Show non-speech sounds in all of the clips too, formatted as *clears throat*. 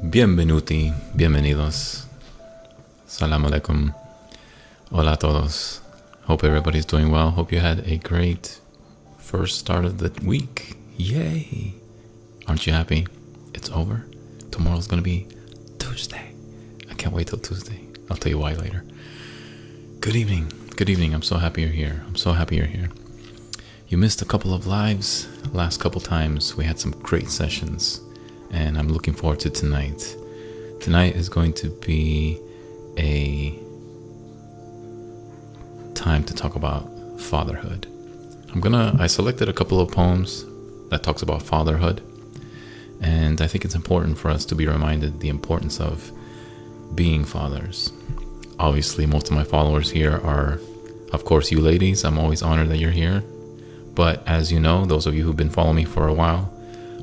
Bienvenuti, bienvenidos. Salam alaikum. Hola todos. Hope everybody's doing well. Hope you had a great first start of the week. Yay! Aren't you happy? It's over. Tomorrow's gonna be Tuesday. I can't wait till Tuesday. I'll tell you why later. Good evening. Good evening. I'm so happy you're here. I'm so happy you're here. You missed a couple of lives last couple times. We had some great sessions, and I'm looking forward to tonight. Tonight is going to be a time to talk about fatherhood. I'm gonna I selected a couple of poems that talks about fatherhood, and I think it's important for us to be reminded the importance of being fathers. Obviously, most of my followers here are, of course, you ladies. I'm always honored that you're here. But as you know, those of you who've been following me for a while,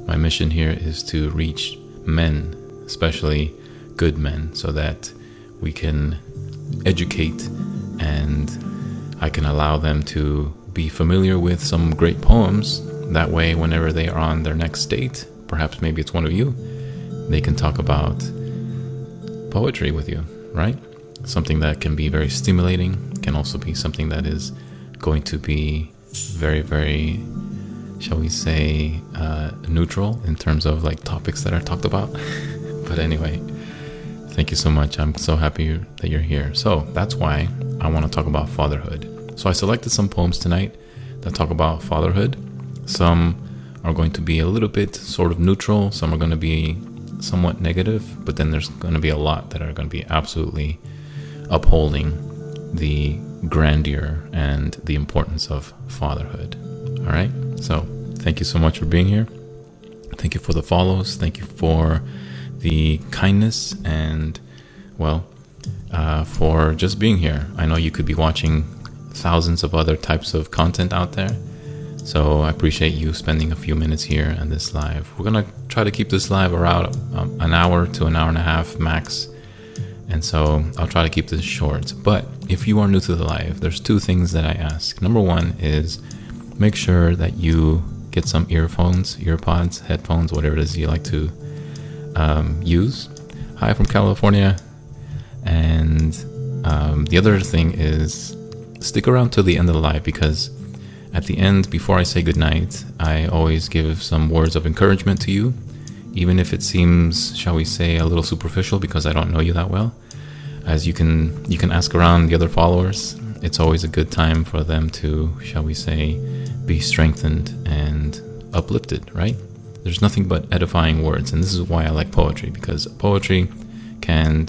my mission here is to reach men, especially good men, so that we can educate and I can allow them to be familiar with some great poems. That way, whenever they are on their next date, perhaps maybe it's one of you, they can talk about poetry with you, right? Something that can be very stimulating, can also be something that is going to be very, very, shall we say, uh, neutral in terms of like topics that are talked about. *laughs* but anyway, thank you so much. I'm so happy that you're here. So that's why I want to talk about fatherhood. So I selected some poems tonight that talk about fatherhood. Some are going to be a little bit sort of neutral, some are going to be somewhat negative, but then there's going to be a lot that are going to be absolutely upholding the grandeur and the importance of fatherhood. All right. So, thank you so much for being here. Thank you for the follows. Thank you for the kindness and, well, uh, for just being here. I know you could be watching thousands of other types of content out there. So I appreciate you spending a few minutes here on this live. We're gonna try to keep this live around um, an hour to an hour and a half max, and so I'll try to keep this short. But if you are new to the live, there's two things that I ask. Number one is make sure that you get some earphones, earpods, headphones, whatever it is you like to um, use. Hi from California, and um, the other thing is stick around till the end of the live because at the end, before I say goodnight, I always give some words of encouragement to you, even if it seems, shall we say, a little superficial because I don't know you that well. As you can you can ask around the other followers. It's always a good time for them to, shall we say, be strengthened and uplifted, right? There's nothing but edifying words, and this is why I like poetry because poetry can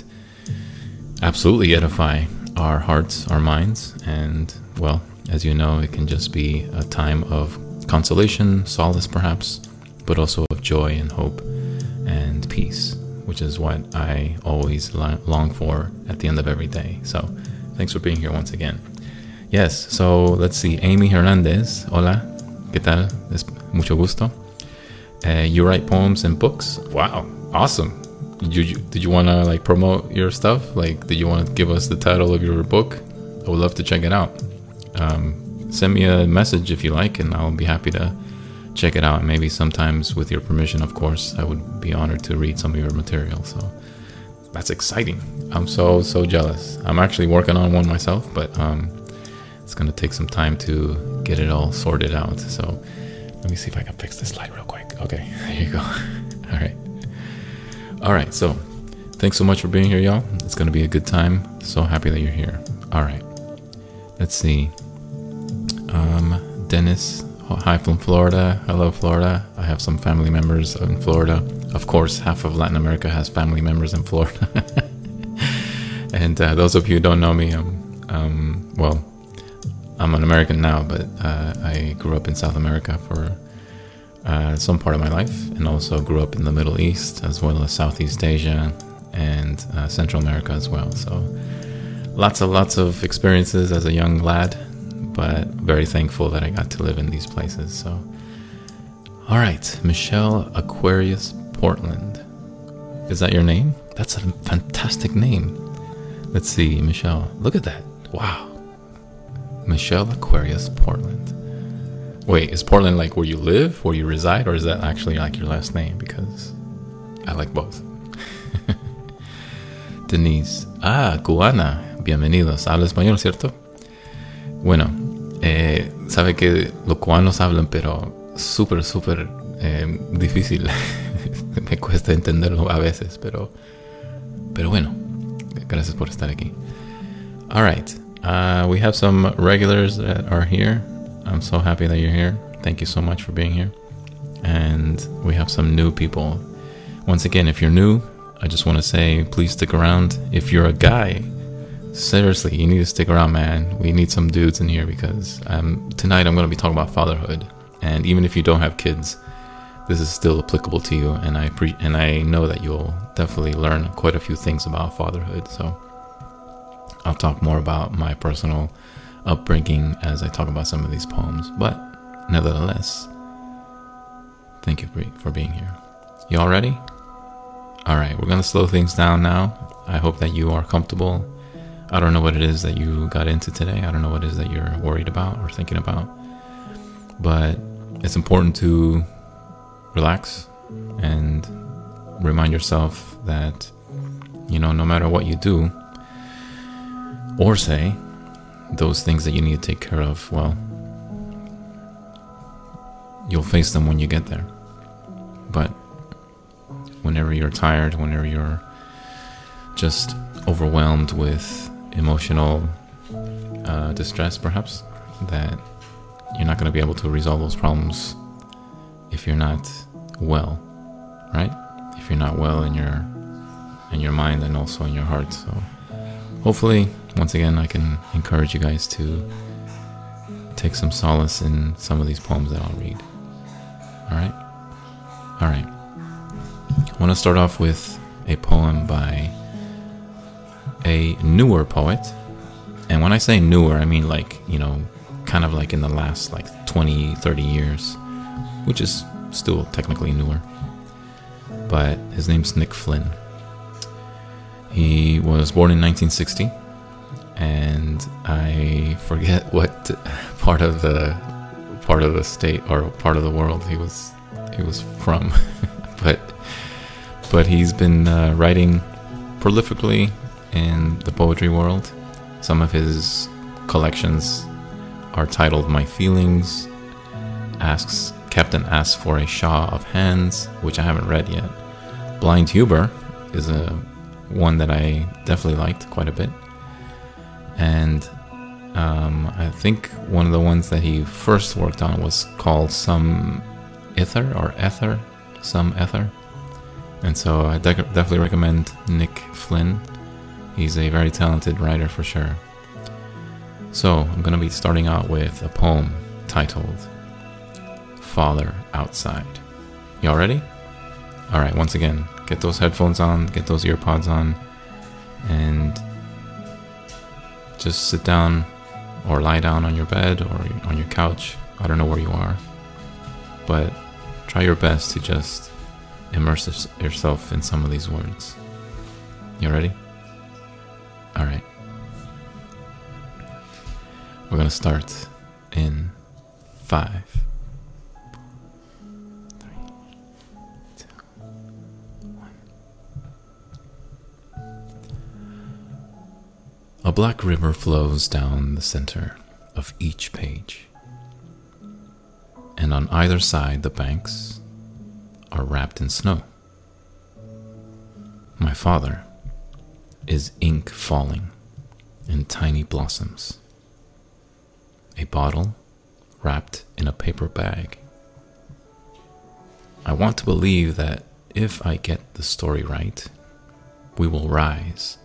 absolutely edify our hearts, our minds, and well, as you know, it can just be a time of consolation, solace perhaps, but also of joy and hope and peace, which is what I always long for at the end of every day. So, thanks for being here once again. Yes, so let's see. Amy Hernandez, hola, ¿qué tal? Es mucho gusto. Uh, you write poems and books? Wow, awesome. Did you, did you want to like promote your stuff? Like, did you want to give us the title of your book? I would love to check it out um, send me a message if you like, and I'll be happy to check it out. Maybe sometimes, with your permission, of course, I would be honored to read some of your material. So that's exciting. I'm so so jealous. I'm actually working on one myself, but um, it's gonna take some time to get it all sorted out. So let me see if I can fix this light real quick. Okay, *laughs* there you go. *laughs* all right, all right. So thanks so much for being here, y'all. It's gonna be a good time. So happy that you're here. All right, let's see. Um, Dennis, hi from Florida. Hello, Florida. I have some family members in Florida. Of course, half of Latin America has family members in Florida. *laughs* and uh, those of you who don't know me, um, um, well, I'm an American now, but uh, I grew up in South America for uh, some part of my life, and also grew up in the Middle East as well as Southeast Asia and uh, Central America as well. So, lots of lots of experiences as a young lad but very thankful that I got to live in these places. So, all right, Michelle Aquarius Portland. Is that your name? That's a fantastic name. Let's see, Michelle. Look at that. Wow. Michelle Aquarius Portland. Wait, is Portland like where you live, where you reside, or is that actually like your last name? Because I like both. *laughs* Denise. Ah, cubana. Bienvenidos. Habla español, ¿cierto? Bueno, eh, sabe que los cubanos hablan, pero súper, súper eh, difícil. *laughs* Me cuesta entenderlo a veces, pero, pero bueno, gracias por estar aquí. All right. Uh, we have some regulars that are here. I'm so happy that you're here. Thank you so much for being here. And we have some new people. Once again, if you're new, I just want to say please stick around. If you're a guy, seriously, you need to stick around, man. We need some dudes in here because um, tonight I'm going to be talking about fatherhood. And even if you don't have kids, this is still applicable to you. And I pre- and I know that you'll definitely learn quite a few things about fatherhood. So I'll talk more about my personal upbringing as I talk about some of these poems. But nevertheless, thank you for being here. You all ready? All right, we're to slow things down now. I hope that you are comfortable. I don't know what it is that you got into today. I don't know what it is that you're worried about or thinking about. But it's important to relax and remind yourself that, you know, no matter what you do or say, those things that you need to take care of, well, you'll face them when you get there. But whenever you're tired, whenever you're just overwhelmed with emotional uh, distress, perhaps, that you're not going to be able to resolve those problems if you're not well, right? If you're not well in your in your mind and also in your heart. So hopefully, once again, I can encourage you guys to take some solace in some of these poems that I'll read. All right, all right. I want to start off with a poem by a newer poet. And when I say newer, I mean like, you know, kind of like in the last like 20, 30 years, which is still technically newer. But his name's Nick Flynn. He was born in 1960, and I forget *laughs* what part of the part of the state or part of the world he was he was from, *laughs* but but he's been uh, writing prolifically in the poetry world. Some of his collections are titled My Feelings, asks Captain asks for a Show of Hands, which I haven't read yet. Blind Huber is a one that I definitely liked quite a bit. And um, I think one of the ones that he first worked on was called Some Ether or Ether, Some Ether. And so I de- definitely recommend Nick Flynn. He's a very talented writer for sure. So I'm going to be starting out with a poem titled Father Outside. Y'all ready? All right, once again, get those headphones on, get those earpods on, and just sit down or lie down on your bed or on your couch. I don't know where you are, but try your best to just immerse yourself in some of these words. You ready? All right. We're going to start in five. Black river flows down the center of each page, and on either side the banks are wrapped in snow. My father is ink falling in tiny blossoms. A bottle wrapped in a paper bag. I want to believe that if I get the story right, we will rise,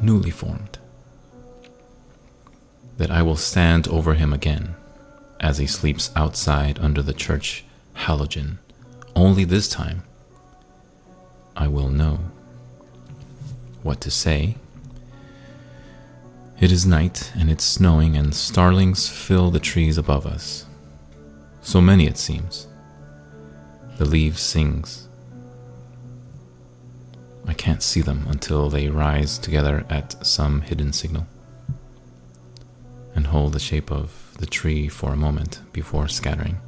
newly formed. That I will stand over him again as he sleeps outside under the church halogen only this time I will know what to say. It is night and it's snowing, and starlings fill the trees above us. So many, it seems. The leaves sings. I can't see them until they rise together at some hidden signal and hold the shape of the tree for a moment before scattering.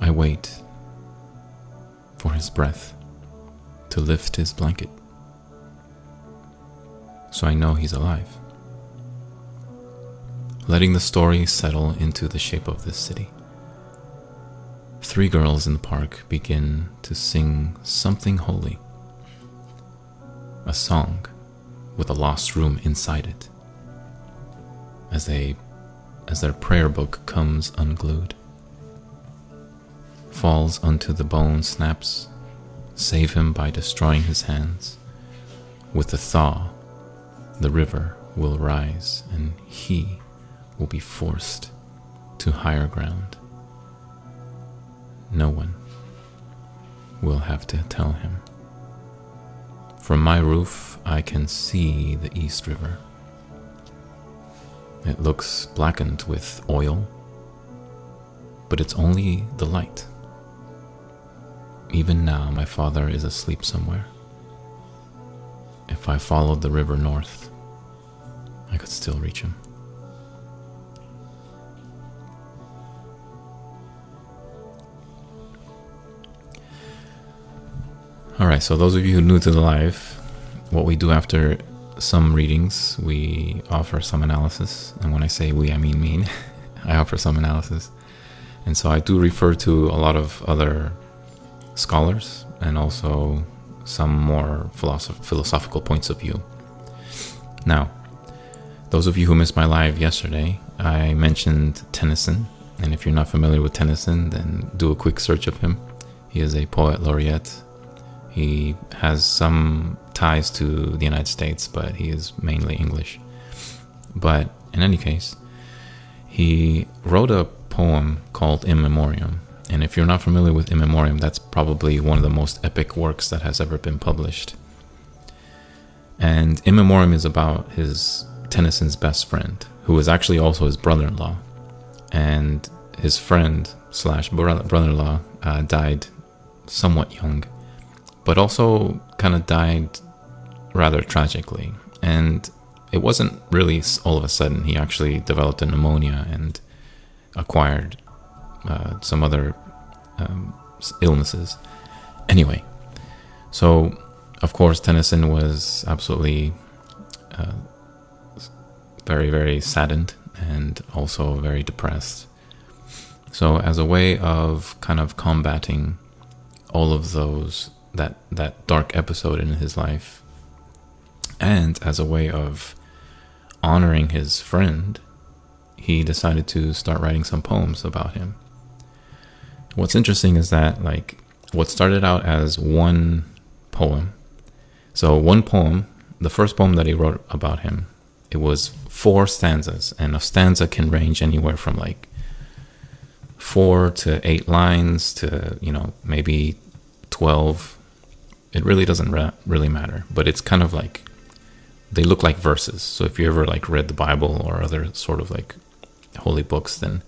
I wait for his breath to lift his blanket. So I know he's alive. Letting the story settle into the shape of this city. Three girls in the park begin to sing something holy. A song with a lost room inside it. As they as their prayer book comes unglued. Falls unto the bone snaps, save him by destroying his hands. With the thaw, the river will rise, and he will be forced to higher ground. No one will have to tell him. From my roof, I can see the East River. It looks blackened with oil, but it's only the light. Even now, my father is asleep somewhere. If I followed the river north, I could still reach him. All right, so those of you who are new to the live, what we do after some readings, we offer some analysis. And when I say we, I mean me. *laughs* I offer some analysis. And so I do refer to a lot of other scholars and also some more philosoph- philosophical points of view. Now, those of you who missed my live yesterday, I mentioned Tennyson. And if you're not familiar with Tennyson, then do a quick search of him. He is a poet laureate he has some ties to the United States, but he is mainly English. But in any case, he wrote a poem called In Memoriam. And if you're not familiar with In Memoriam, that's probably one of the most epic works that has ever been published. And In Memoriam is about his Tennyson's best friend, who is actually also his brother-in-law. And his friend slash brother-in-law uh, died somewhat young but also kind of died rather tragically. And it wasn't really all of a sudden. He actually developed a pneumonia and acquired uh, some other um, illnesses. Anyway, so of course, Tennyson was absolutely uh, very, very saddened and also very depressed. So, as a way of kind of combating all of those that that dark episode in his life. And as a way of honoring his friend he decided to start writing some poems about him. What's interesting is that like what started out as one poem so one poem the first poem that he wrote about him it was four stanzas and a stanza can range anywhere from like four to eight lines to you know maybe 12 it really doesn't re- really matter, but it's kind of like they look like verses. So if you ever like read the Bible or other sort of like holy books, then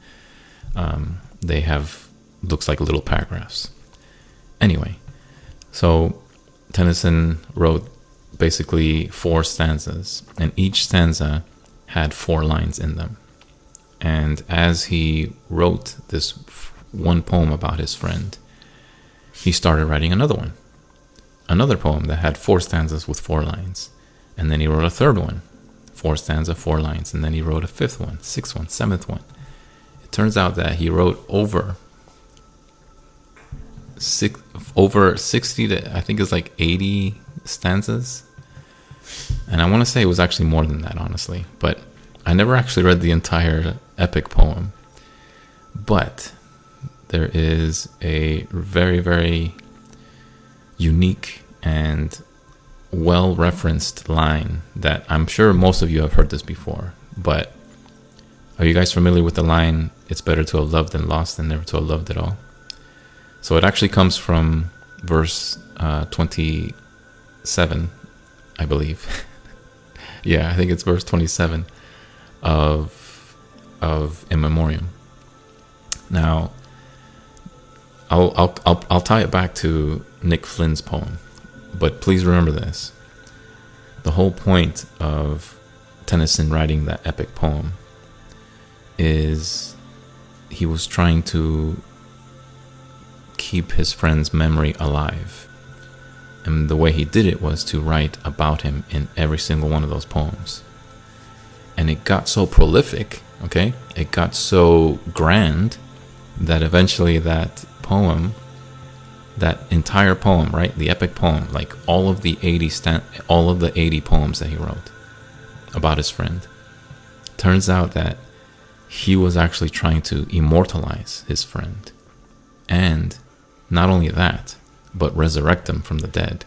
um, they have looks like little paragraphs. Anyway, so Tennyson wrote basically four stanzas, and each stanza had four lines in them. And as he wrote this one poem about his friend, he started writing another one another poem that had four stanzas with four lines. And then he wrote a third one, four stanza, four lines. And then he wrote a fifth one, sixth one, seventh one. It turns out that he wrote over six, over 60 to, I think it's like 80 stanzas. And I want to say it was actually more than that, honestly. But I never actually read the entire epic poem. But there is a very, very unique and well referenced line that I'm sure most of you have heard this before, but are you guys familiar with the line, it's better to have loved and lost than never to have loved at all? So it actually comes from verse uh, 27, I believe. *laughs* yeah, I think it's verse 27 of, of In Memoriam. Now, I'll, I'll, I'll, I'll tie it back to Nick Flynn's poem but please remember this. The whole point of Tennyson writing that epic poem is he was trying to keep his friend's memory alive. And the way he did it was to write about him in every single one of those poems. And it got so prolific, okay? It got so grand that eventually that poem, that entire poem, right? The epic poem, like all of the 80 stand, all of the 80 poems that he wrote about his friend. Turns out that he was actually trying to immortalize his friend. And not only that, but resurrect him from the dead.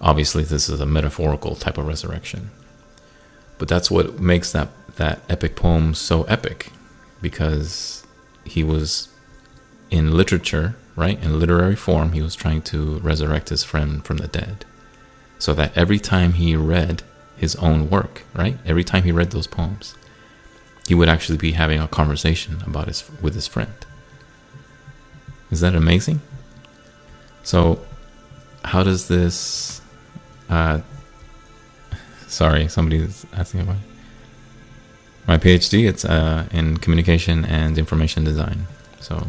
Obviously, this is a metaphorical type of resurrection. But that's what makes that, that epic poem so epic, because he was in literature, right? In literary form, he was trying to resurrect his friend from the dead. So that every time he read his own work, right? Every time he read those poems, he would actually be having a conversation about his with his friend. Is that amazing? So, how does this? Uh, sorry, somebody's asking about my PhD. It's uh, in communication and information design. So,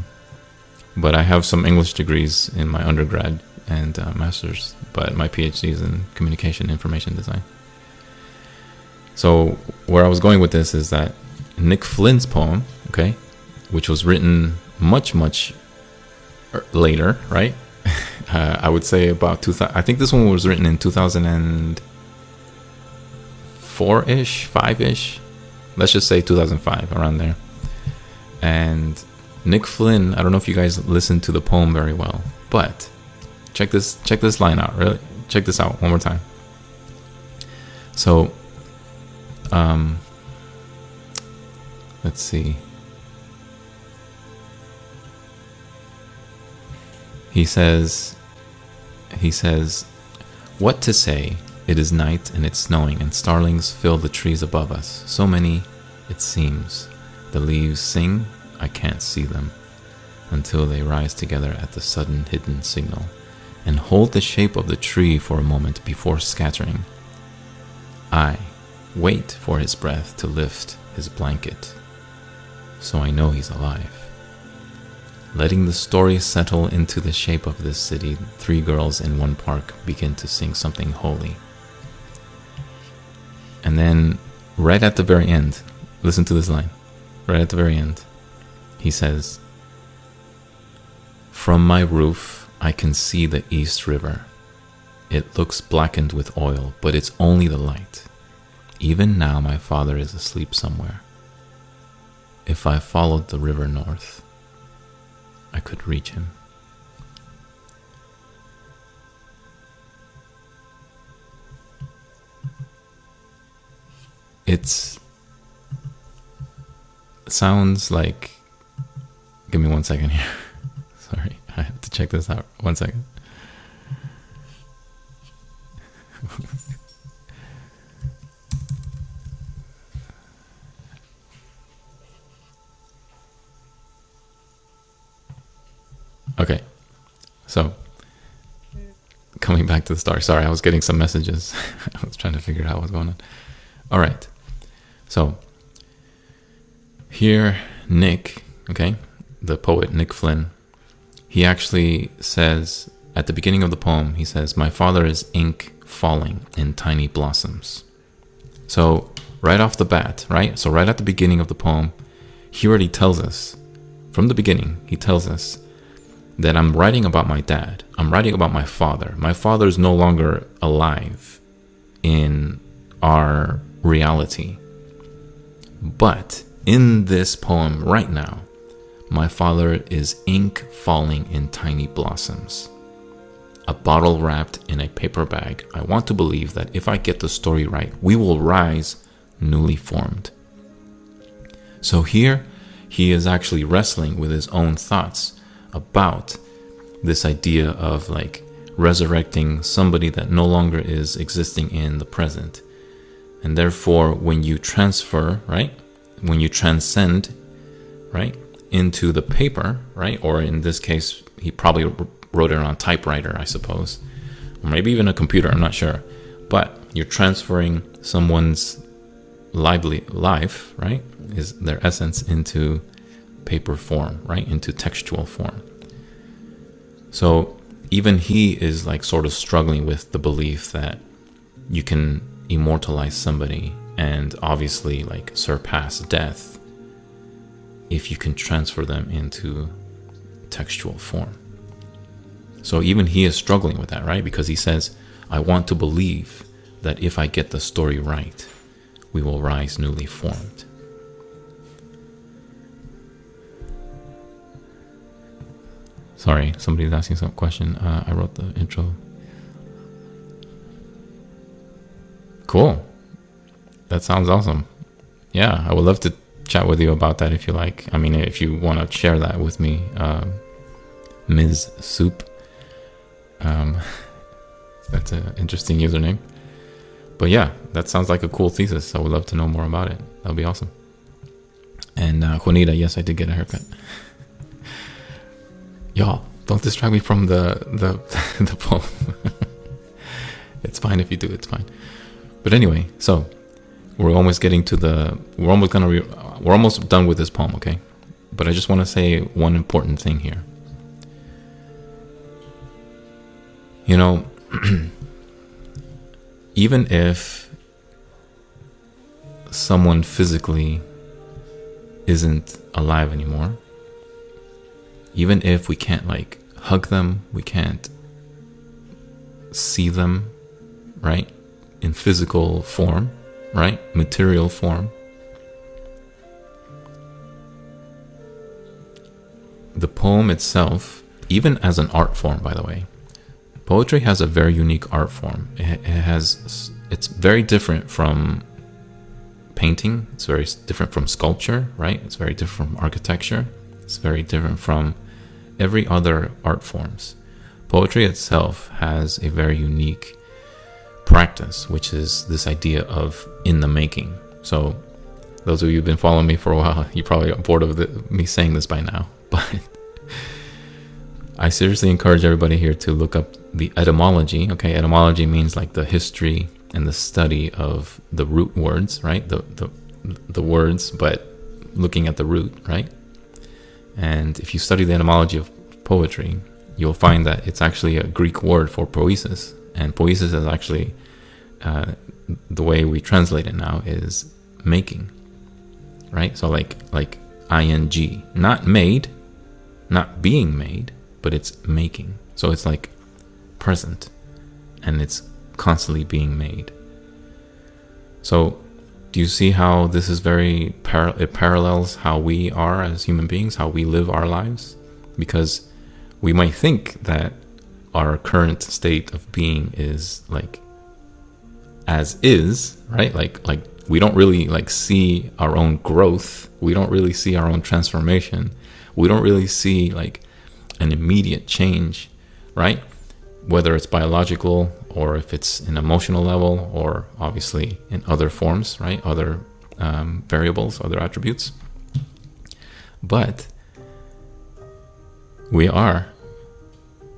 but I have some English degrees in my undergrad and uh, master's, but my PhD is in communication information design. So, where I was going with this is that Nick Flynn's poem, okay, which was written much, much er, later, right? *laughs* uh, I would say about 2000. I think this one was written in 2004 ish, 5 ish. Let's just say 2005, around there. And Nick Flynn, I don't know if you guys listened to the poem very well, but check this check this line out. Really, check this out one more time. So, um, let's see. He says, he says, What to say? It is night and it's snowing, and starlings fill the trees above us. So many, it seems. The leaves sing, I can't see them, until they rise together at the sudden hidden signal, and hold the shape of the tree for a moment before scattering. I wait for his breath to lift his blanket, so I know he's alive. Letting the story settle into the shape of this city, three girls in one park begin to sing something holy. And then, right at the very end, listen to this line. Right at the very end, he says, From my roof, I can see the East River. It looks blackened with oil, but it's only the light. Even now, my father is asleep somewhere. If I followed the river north, I could reach him. It's sounds like give me one second here. *laughs* Sorry, I have to check this out. One second. *laughs* Okay. So, coming back to the story. Sorry, I was getting some messages. *laughs* I was trying to figure out what's going on. All right. So, here, Nick, okay, the poet Nick Flynn, he actually says at the beginning of the poem, he says, My father is ink falling in tiny blossoms. So, right off the bat, right? So, right at the beginning of the poem, he already tells us, from the beginning, he tells us that I'm writing about my dad. I'm writing about my father. My father is no longer alive in our reality. But in this poem right now, my father is ink falling in tiny blossoms. A bottle wrapped in a paper bag. I want to believe that if I get the story right, we will rise newly formed. So here, he is actually wrestling with his own thoughts about this idea of like resurrecting somebody that no longer is existing in the present. And therefore, when you transfer, right, when you transcend, right, into the paper, right, or in this case, he probably wrote it on a typewriter, I suppose, or maybe even a computer, I'm not sure. But you're transferring someone's lively life, right, is their essence into paper form, right, into textual form. So even he is like sort of struggling with the belief that you can immortalize somebody and obviously like surpass death if you can transfer them into textual form. So even he is struggling with that, right? Because he says, I want to believe that if I get the story right, we will rise newly formed. Sorry, somebody's asking some question. Uh, I wrote the intro. Cool. That sounds awesome. Yeah, I would love to chat with you about that if you like. I mean, if you want to share that with me, uh, Ms. Soup. Um, *laughs* that's an interesting username. But yeah, that sounds like a cool thesis. I would love to know more about it. That would be awesome. And uh, Juanita, yes, I did get a haircut. *laughs* Y'all, don't distract me from the the *laughs* the poem. it's fine if you do. It's fine. But anyway, so we're almost getting to the. We're almost gonna. Re, we're almost done with this poem, okay? But I just want to say one important thing here. You know, *clears throat* even if someone physically isn't alive anymore, even if we can't like hug them, we can't see them, right? In physical form, right? Material form. The poem itself, even as an art form, by the way, poetry has a very unique art form. It, has, it's very different from painting. It's very different from sculpture, right? It's very different from architecture. It's very different from every other art forms. Poetry itself has a very unique practice, which is this idea of in the making. So, those of you who've been following me for a while, *laughs* you're probably bored of the, me saying this by now. But *laughs* I seriously encourage everybody here to look up the etymology. Okay, etymology means like the history and the study of the root words, right? The the the words, but looking at the root, right? And if you study the etymology of poetry, you'll find that it's actually a Greek word for poesis, And poesis is actually, uh, the way we translate it now is making, right? So like, like ing, not made, not being made, but it's making. So it's like present and it's constantly being made. So do you see how this is very par- it parallels how we are as human beings how we live our lives because we might think that our current state of being is like as is right like like we don't really like see our own growth we don't really see our own transformation we don't really see like an immediate change right whether it's biological or if it's an emotional level or obviously in other forms, right? Other um, variables, other attributes. But we are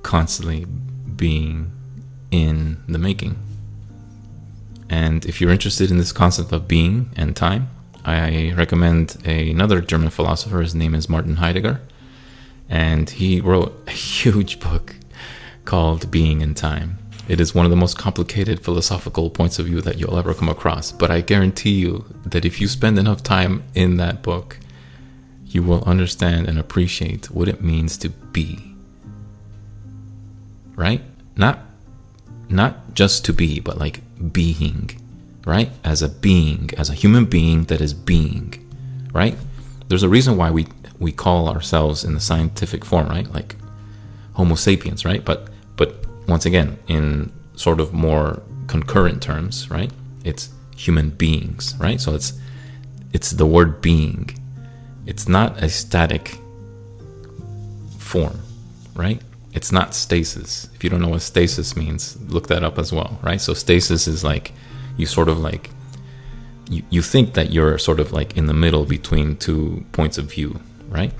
constantly being in the making. And if you're interested in this concept of being and time, I recommend another German philosopher. His name is Martin Heidegger. And he wrote a huge book called Being and Time. It is one of the most complicated philosophical points of view that you'll ever come across, but I guarantee you that if you spend enough time in that book, you will understand and appreciate what it means to be. Right? Not not just to be, but like being, right? As a being, as a human being that is being, right? There's a reason why we we call ourselves in the scientific form, right? Like Homo sapiens, right? But but once again, in sort of more concurrent terms, right? It's human beings, right? So it's it's the word being. It's not a static form, right? It's not stasis. If you don't know what stasis means, look that up as well, right? So stasis is like you sort of like you, you think that you're sort of like in the middle between two points of view, right?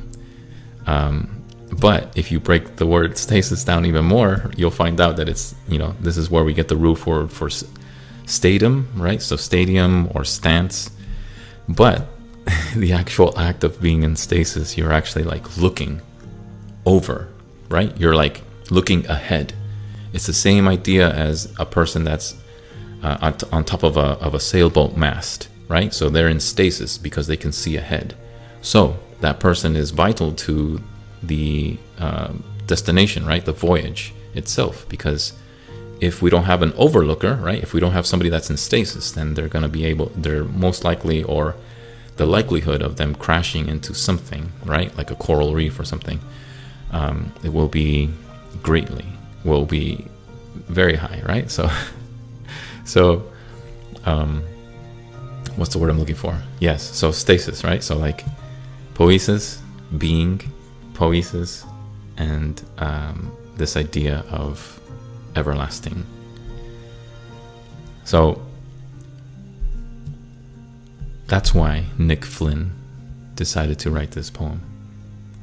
Um, but if you break the word stasis down even more, you'll find out that it's, you know, this is where we get the root word for stadium, right? So stadium or stance. But *laughs* the actual act of being in stasis, you're actually like looking over, right? You're like looking ahead. It's the same idea as a person that's uh, on, t- on top of a, of a sailboat mast, right? So they're in stasis because they can see ahead. So that person is vital to the uh, destination, right? The voyage itself, because if we don't have an overlooker, right? If we don't have somebody that's in stasis, then they're going to be able, they're most likely, or the likelihood of them crashing into something, right? Like a coral reef or something, um, it will be greatly, will be very high, right? So, *laughs* so, um, what's the word I'm looking for? Yes. So stasis, right? So like poesis, being, poesis, and um, this idea of everlasting. So that's why Nick Flynn decided to write this poem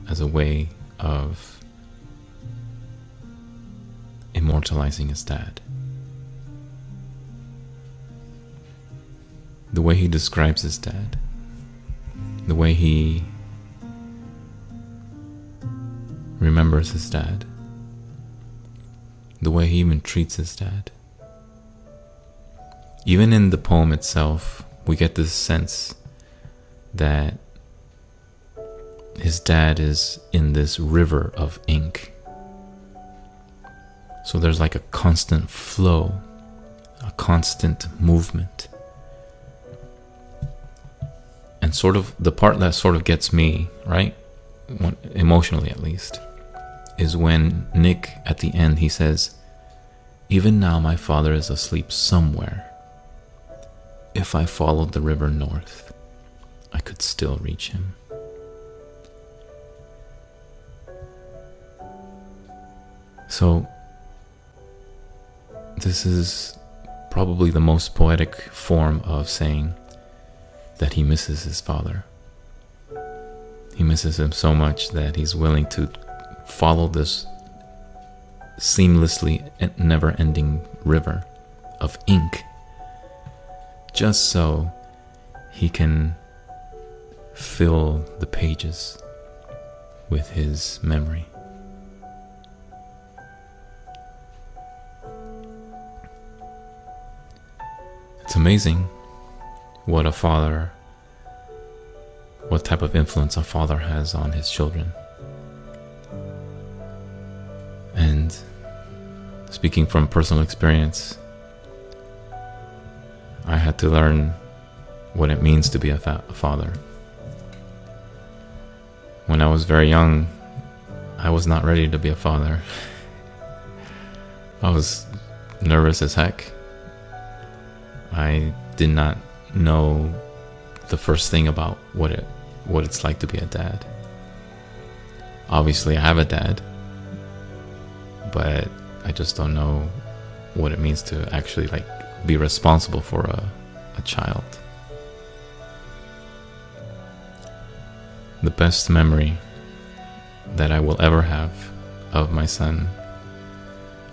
as a way of immortalizing his dad. The way he describes his dad, the way he remembers his dad, the way he even treats his dad. Even in the poem itself, we get this sense that his dad is in this river of ink. So there's like a constant flow, a constant movement. And sort of the part that sort of gets me, right? Emotionally at least, is when Nick, at the end, he says, Even now my father is asleep somewhere. If I followed the river north, I could still reach him. So, this is probably the most poetic form of saying that he misses his father. He misses him so much that he's willing to follow this seamlessly never ending river of ink just so he can fill the pages with his memory. It's amazing what a father, what type of influence a father has on his children. And speaking from personal experience, I had to learn what it means to be a, fa- a father. When I was very young, I was not ready to be a father. *laughs* I was nervous as heck. I did not know the first thing about what it what it's like to be a dad. Obviously, I have a dad, but I just don't know what it means to actually like be responsible for a, a child. The best memory that I will ever have of my son,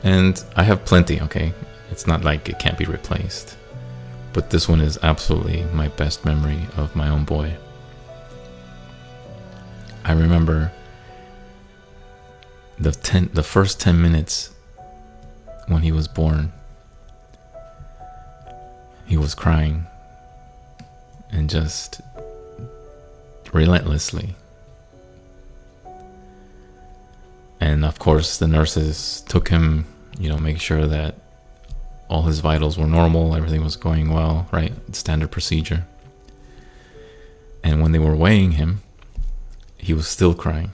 and I have plenty, okay? It's not like it can't be replaced, but this one is absolutely my best memory of my own boy. I remember the ten, the first ten minutes when he was born. He was crying and just relentlessly. And of course, the nurses took him, you know, make sure that all his vitals were normal, everything was going well, right? Standard procedure. And when they were weighing him, he was still crying.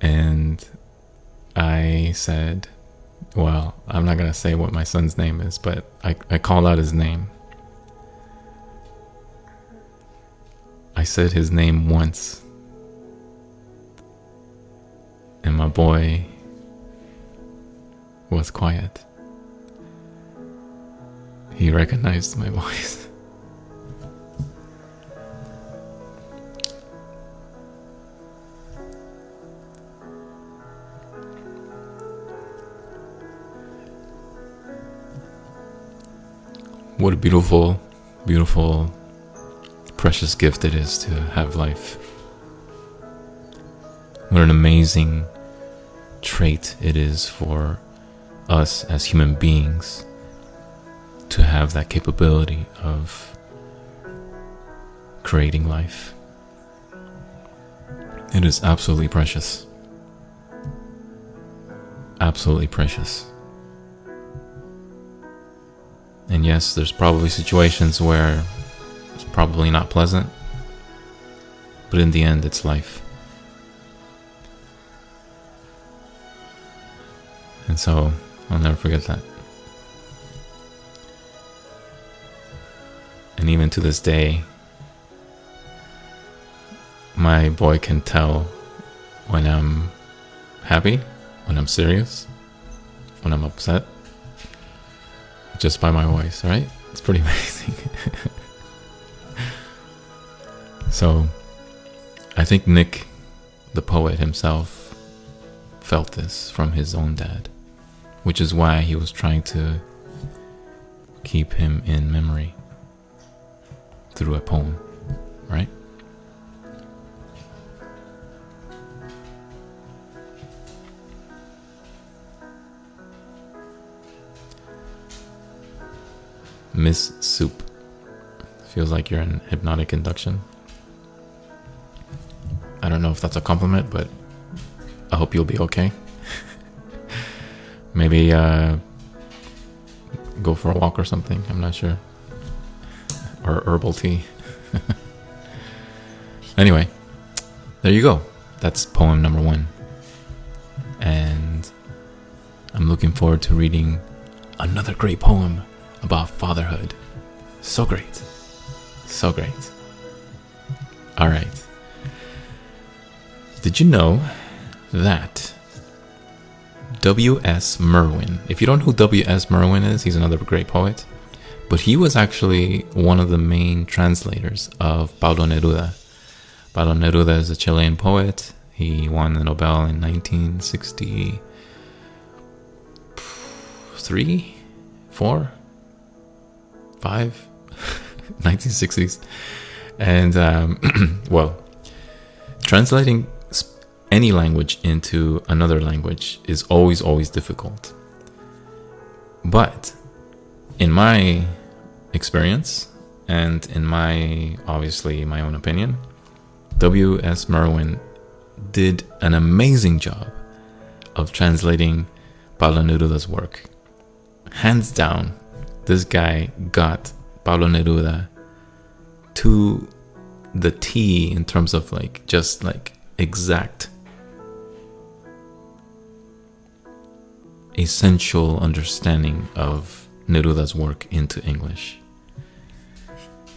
And I said, well, I'm not going to say what my son's name is, but I, I called out his name. I said his name once. And my boy was quiet. He recognized my *laughs* voice. What a beautiful, beautiful, precious gift it is to have life. What an amazing trait it is for us as human beings to have that capability of creating life. It is absolutely precious. Absolutely precious. And yes, there's probably situations where it's probably not pleasant, but in the end, it's life. And so I'll never forget that. And even to this day, my boy can tell when I'm happy, when I'm serious, when I'm upset, just by my voice, right? It's pretty *laughs* amazing. so, I think Nick, the poet himself, felt this from his own dad, which is why he was trying to keep him in memory through a poem, right? Miss Soup. Feels like you're in hypnotic induction. I don't know if that's a compliment, but I hope you'll be okay. Maybe uh, go for a walk or something. I'm not sure. Or herbal tea. *laughs* anyway, there you go. That's poem number one. And I'm looking forward to reading another great poem about fatherhood. So great. So great. All right. Did you know that W.S. Merwin, if you don't know who W.S. Merwin is, he's another great poet, but he was actually one of the main translators of Pablo Neruda. Pablo Neruda is a Chilean poet. He won the Nobel in 1963, 4, five, *laughs* 1960s. And, um, *clears throat* well, translating any language into another language is always, always difficult. But in my experience, and in my, obviously, my own opinion, W.S. Merwin did an amazing job of translating Pablo Neruda's work. Hands down, this guy got Pablo Neruda to the T in terms of like just like exact essential understanding of Neruda's work into English.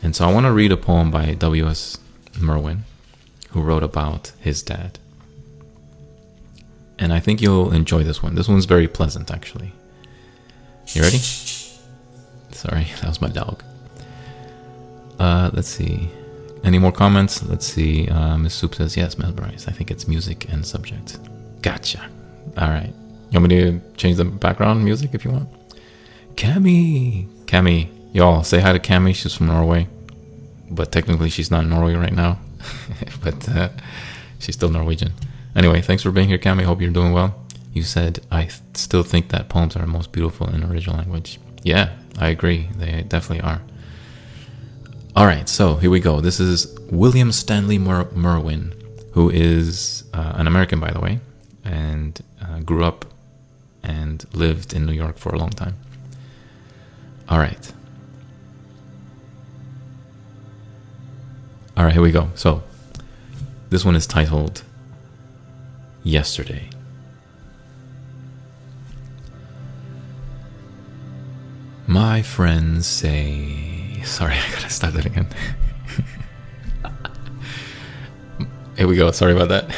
And so I want to read a poem by W.S. Merwin, who wrote about his dad. And I think you'll enjoy this one. This one's very pleasant, actually. You ready? Sorry, *laughs* that was my dog. Uh, let's see. Any more comments? Let's see. Uh, Miss Soup says yes, mesmerized. I think it's music and subject. Gotcha. All right. You want me to change the background music if you want? Cami, Cami, y'all say hi to Cami. She's from Norway, but technically she's not in Norway right now. *laughs* but uh, she's still Norwegian. Anyway, thanks for being here, Cami. Hope you're doing well. You said I th- still think that poems are most beautiful in original language. Yeah, I agree. They definitely are. All right, so here we go. This is William Stanley Mer- Merwin, who is uh, an American, by the way, and uh, grew up and lived in New York for a long time. All right. All right, here we go. So, this one is titled Yesterday. My friends say. Sorry, *laughs* I gotta start that again. *laughs* Here we go. Sorry about that.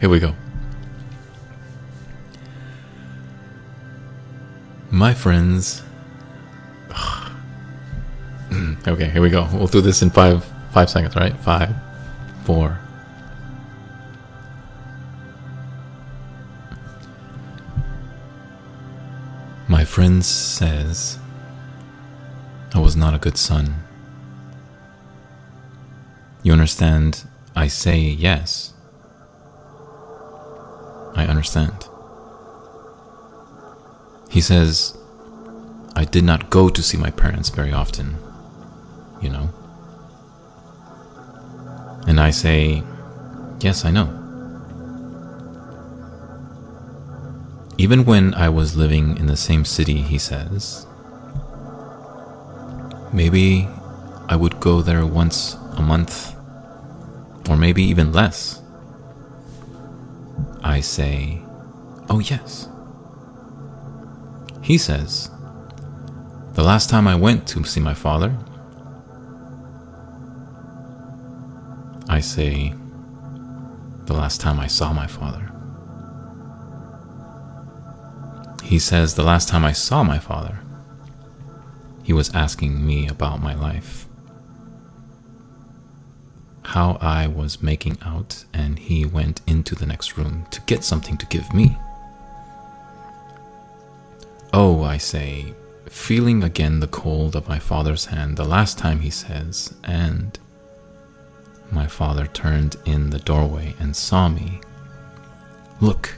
Here we go. My friends. *sighs* okay, here we go. We'll do this in five five seconds, right? Five, four, My friend says I was not a good son. You understand? I say yes. I understand. He says, I did not go to see my parents very often, you know. And I say, Yes, I know. Even when I was living in the same city, he says, maybe I would go there once a month, or maybe even less. I say, Oh, yes. He says, The last time I went to see my father, I say, The last time I saw my father. He says, The last time I saw my father, he was asking me about my life. How I was making out, and he went into the next room to get something to give me. Oh, I say, feeling again the cold of my father's hand the last time he says, and my father turned in the doorway and saw me. Look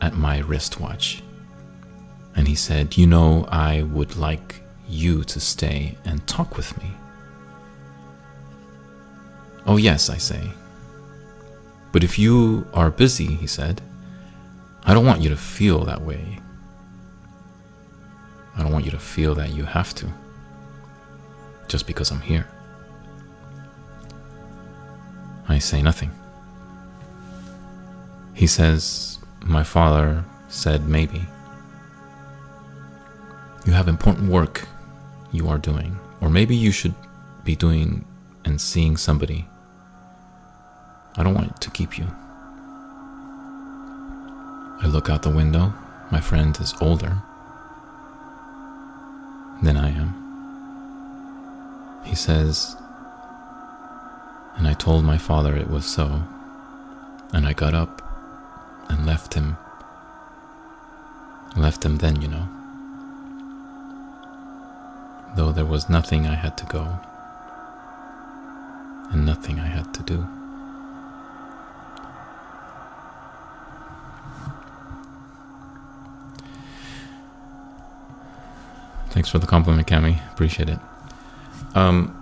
at my wristwatch and he said, You know, I would like you to stay and talk with me. Oh, yes, I say. But if you are busy, he said, I don't want you to feel that way. I don't want you to feel that you have to, just because I'm here. I say nothing. He says, My father said maybe. You have important work you are doing, or maybe you should be doing and seeing somebody. I don't want to keep you. I look out the window. My friend is older than I am. He says, and I told my father it was so, and I got up and left him. Left him then, you know though there was nothing I had to go and nothing I had to do. Thanks for the compliment, Cami. Appreciate it. Um,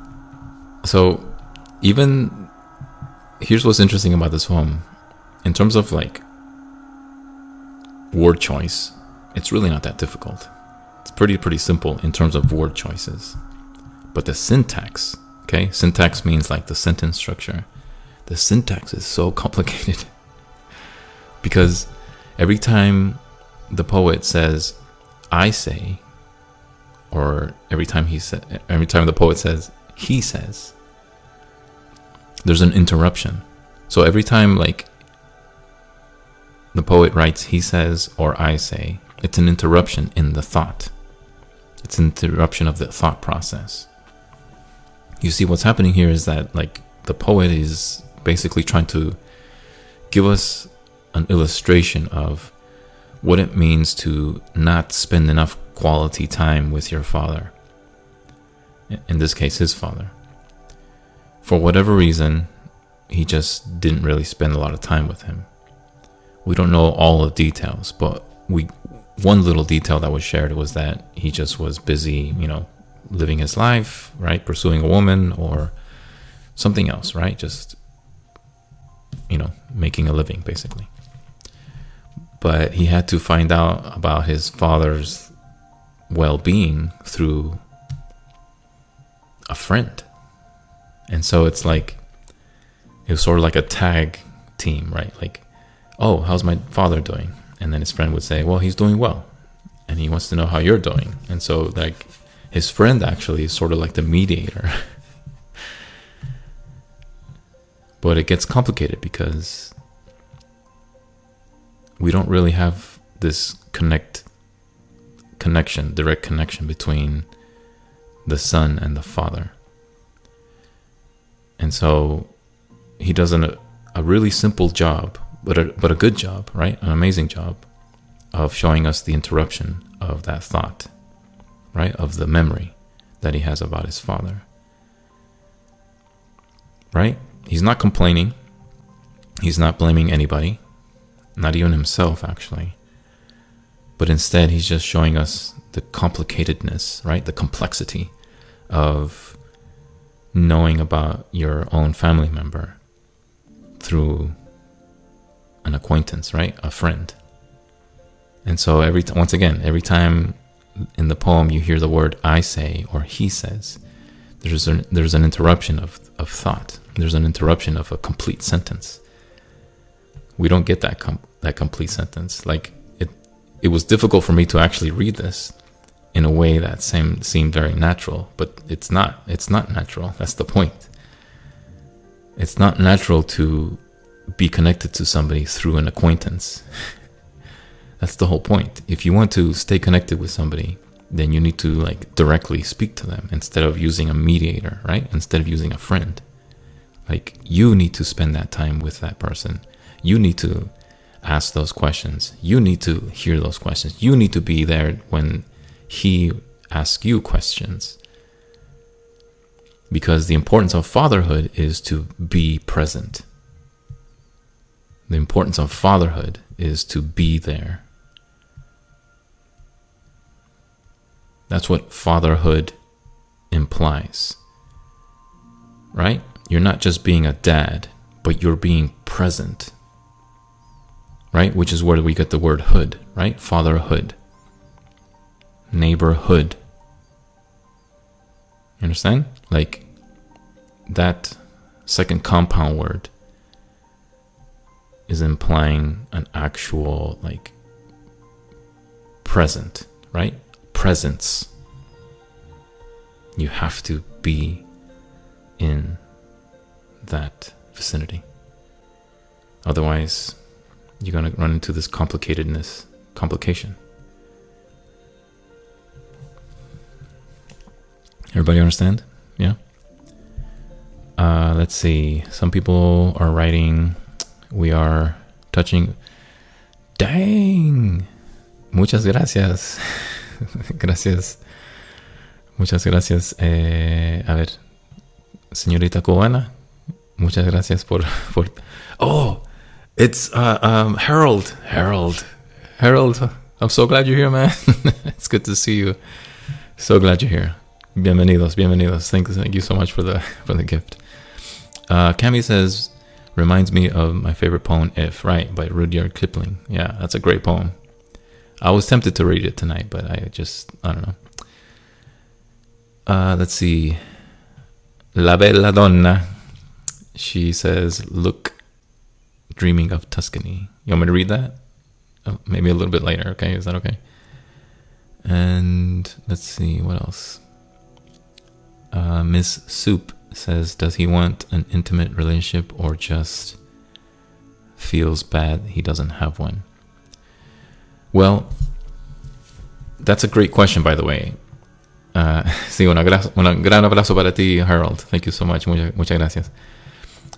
so, even here's what's interesting about this poem. In terms of like word choice, it's really not that difficult. It's pretty, pretty simple in terms of word choices. But the syntax, okay, syntax means like the sentence structure. The syntax is so *laughs* complicated because every time the poet says, I say, or every time he said, every time the poet says, he says, there's an interruption. So every time like the poet writes he says or I say, it's an interruption in the thought. It's an interruption of the thought process. You see, what's happening here is that, like, the poet is basically trying to give us an illustration of what it means to not spend enough quality time with your father. In this case, his father. For whatever reason, he just didn't really spend a lot of time with him. We don't know all the details, but we one little detail that was shared was that he just was busy, you know, living his life, right? Pursuing a woman or something else, right? Just, you know, making a living, basically. But he had to find out about his father's well being through a friend. And so it's like, it was sort of like a tag team, right? Like, oh, how's my father doing? and then his friend would say, "Well, he's doing well, and he wants to know how you're doing." And so, like, his friend actually is sort of like the mediator. *laughs* but it gets complicated because we don't really have this connect connection, direct connection between the son and the father. And so he does an, a really simple job but a, but a good job, right? An amazing job of showing us the interruption of that thought, right? Of the memory that he has about his father. right? He's not complaining. He's not blaming anybody, not even himself, actually. But instead, he's just showing us the complicatedness, right? The complexity of knowing about your own family member through an acquaintance, right? A friend. And so every t- once again, every time in the poem you hear the word I say or he says, there's an, there's an interruption of, of thought. There's an interruption of a complete sentence. We don't get that com- that complete sentence. Like it was difficult for me to actually read this in a way that seemed seemed very natural, but it's not. It's not natural. That's the point. It's not natural to be connected to somebody through an acquaintance. *laughs* That's the whole point. If you want to stay connected with somebody, then you need to like directly speak to them instead of using a mediator, right? Instead of using a friend. Like you need to spend that time with that person. You need to ask those questions. You need to hear those questions. You need to be there when he asks you questions. Because the importance of fatherhood is to be present. The importance of fatherhood is to be there. That's what fatherhood implies. Right? You're not just being a dad, but you're being present. Right? Which is where we get the word hood, right? Fatherhood. Neighborhood. You understand? Like that second compound word is implying an actual like present, right? Presence. You have to be in that vicinity. Otherwise, you're going to run into this complicatedness, complication. Everybody understand? Yeah? Uh, let's see. Some people are writing we are touching. Dang. Muchas gracias. *laughs* gracias. Muchas gracias. Eh, a ver, señorita cubana. Muchas gracias por, *laughs* por. Oh, it's uh, um, Harold. Harold. Harold. I'm so glad you're here, man. *laughs* it's good to see you. So glad you're here. Bienvenidos, bienvenidos. Thank, thank you so much for the *laughs* for the gift. Uh, Cami says, reminds me of my favorite poem, If, right, by Rudyard Kipling. Yeah, that's a great poem. I was tempted to read it tonight, but I just, I don't know. Uh, let's see. La Bella Donna. She says, Look, dreaming of Tuscany. You want me to read that? Oh, maybe a little bit later, okay? Is that okay? And let's see, what else? Uh, Miss Soup says, Does he want an intimate relationship or just feels bad he doesn't have one? Well, that's a great question, by the way. Uh, *laughs* sí, un gran abrazo para ti, Harold. Thank you so much. Muchas, muchas gracias.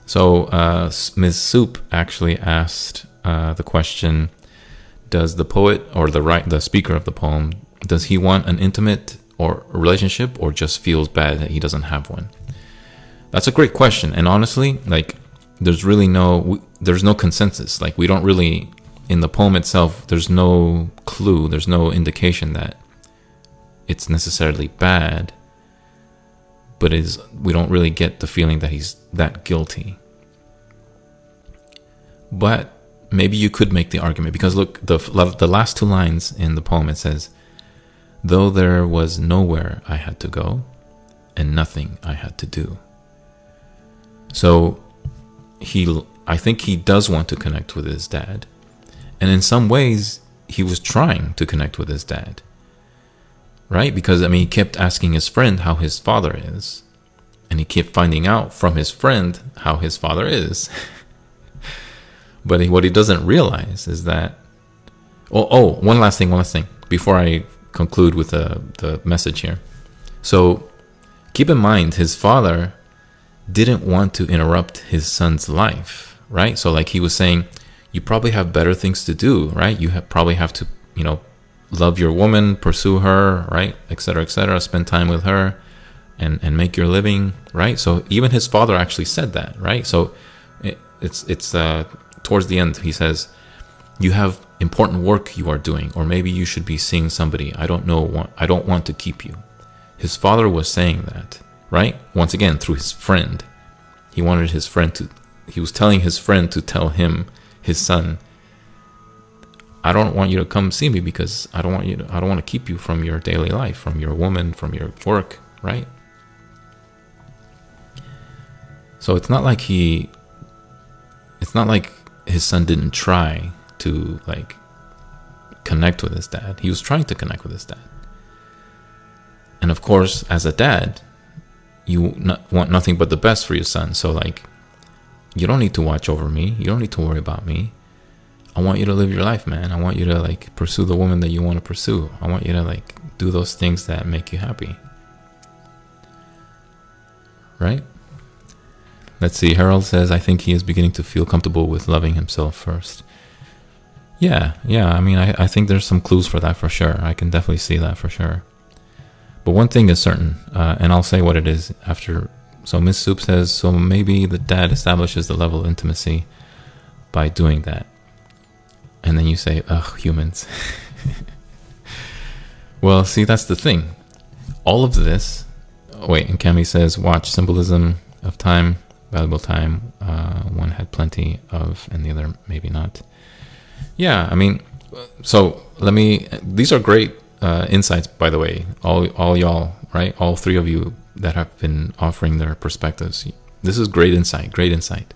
So, uh, Ms. Soup actually asked uh, the question Does the poet or the, right, the speaker of the poem, does he want an intimate or relationship or just feels bad that he doesn't have one? That's a great question, and honestly, like, there's really no there's no consensus. Like, we don't really in the poem itself. There's no clue. There's no indication that it's necessarily bad, but is we don't really get the feeling that he's that guilty. But maybe you could make the argument because look, the the last two lines in the poem it says, "Though there was nowhere I had to go, and nothing I had to do." So he I think he does want to connect with his dad. And in some ways he was trying to connect with his dad. Right? Because I mean he kept asking his friend how his father is. And he kept finding out from his friend how his father is. *laughs* but what he doesn't realize is that oh, oh, one last thing, one last thing before I conclude with the, the message here. So keep in mind his father didn't want to interrupt his son's life, right? So, like he was saying, you probably have better things to do, right? You have, probably have to, you know, love your woman, pursue her, right, etc., etc., spend time with her, and and make your living right so even his father actually said that right so it, it's it's uh towards the end he says you have important work you are doing or maybe you should be seeing somebody i don't know i don't want to keep you his father was saying that right once again through his friend he wanted his friend to he was telling his friend to tell him his son I don't want you to come see me because I don't want you to, I don't want to keep you from your daily life, from your woman, from your work, right? So it's not like he it's not like his son didn't try to like connect with his dad. He was trying to connect with his dad. And of course, as a dad, you want nothing but the best for your son. So like you don't need to watch over me. You don't need to worry about me. I want you to live your life, man. I want you to like pursue the woman that you want to pursue. I want you to like do those things that make you happy. Right? Let's see. Harold says, I think he is beginning to feel comfortable with loving himself first. Yeah, yeah. I mean, I, I think there's some clues for that for sure. I can definitely see that for sure. But one thing is certain, uh, and I'll say what it is after. So Miss Soup says, so maybe the dad establishes the level of intimacy by doing that and then you say, ugh, humans. *laughs* well, see, that's the thing. All of this. Oh, wait, and Cami says, watch symbolism of time, valuable time. Uh, one had plenty of, and the other maybe not. Yeah, I mean, so let me. These are great uh, insights, by the way. All, all y'all, right? All three of you that have been offering their perspectives. This is great insight, great insight.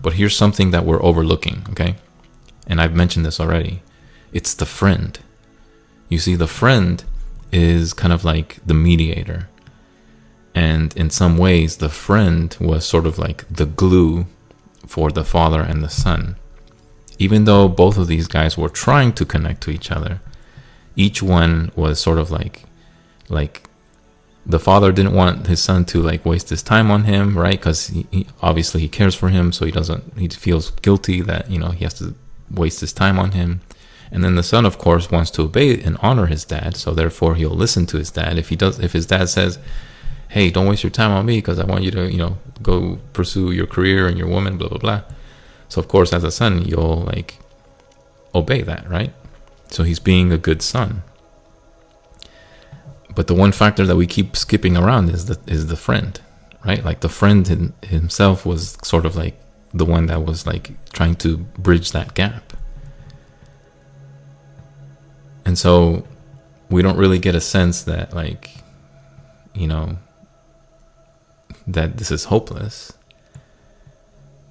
But here's something that we're overlooking, okay? And I've mentioned this already, it's the friend. You see, the friend is kind of like the mediator. And in some ways, the friend was sort of like the glue for the father and the son. Even though both of these guys were trying to connect to each other, each one was sort of like, like the father didn't want his son to like waste his time on him, right? Because he, he, obviously he cares for him, so he doesn't. He feels guilty that you know he has to waste his time on him. And then the son, of course, wants to obey and honor his dad, so therefore he'll listen to his dad. If he does, if his dad says, "Hey, don't waste your time on me because I want you to, you know, go pursue your career and your woman," blah blah blah. So of course, as a son, you'll like obey that, right? So he's being a good son. But the one factor that we keep skipping around is the is the friend, right? Like the friend himself was sort of like the one that was like trying to bridge that gap. And so we don't really get a sense that like you know that this is hopeless.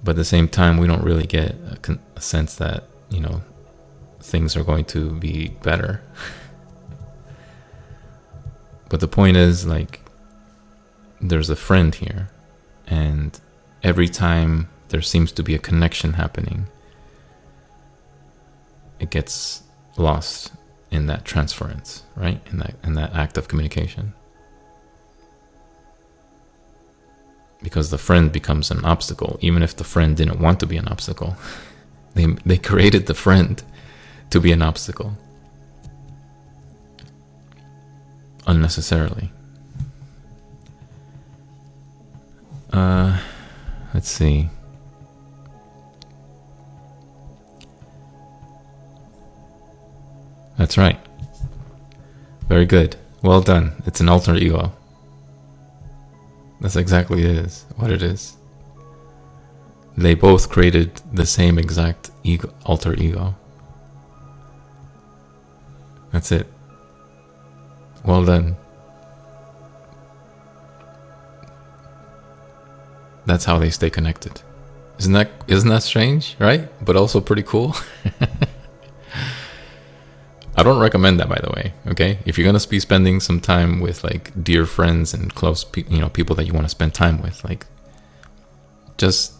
But at the same time we don't really get a, con- a sense that, you know, things are going to be better. *laughs* but the point is like there's a friend here and every time there seems to be a connection happening, it gets lost in that transference, right? In that in that act of communication. Because the friend becomes an obstacle, even if the friend didn't want to be an obstacle. *laughs* they they created the friend to be an obstacle. Unnecessarily. Uh let's see. That's right. Very good. Well done. It's an alter ego. That's exactly it is, what it is. They both created the same exact ego, alter ego. That's it. Well done. That's how they stay connected. Isn't that isn't that strange, right? But also pretty cool. *laughs* I don't recommend that, by the way. Okay, if you're gonna be spending some time with like dear friends and close, pe- you know, people that you want to spend time with, like, just,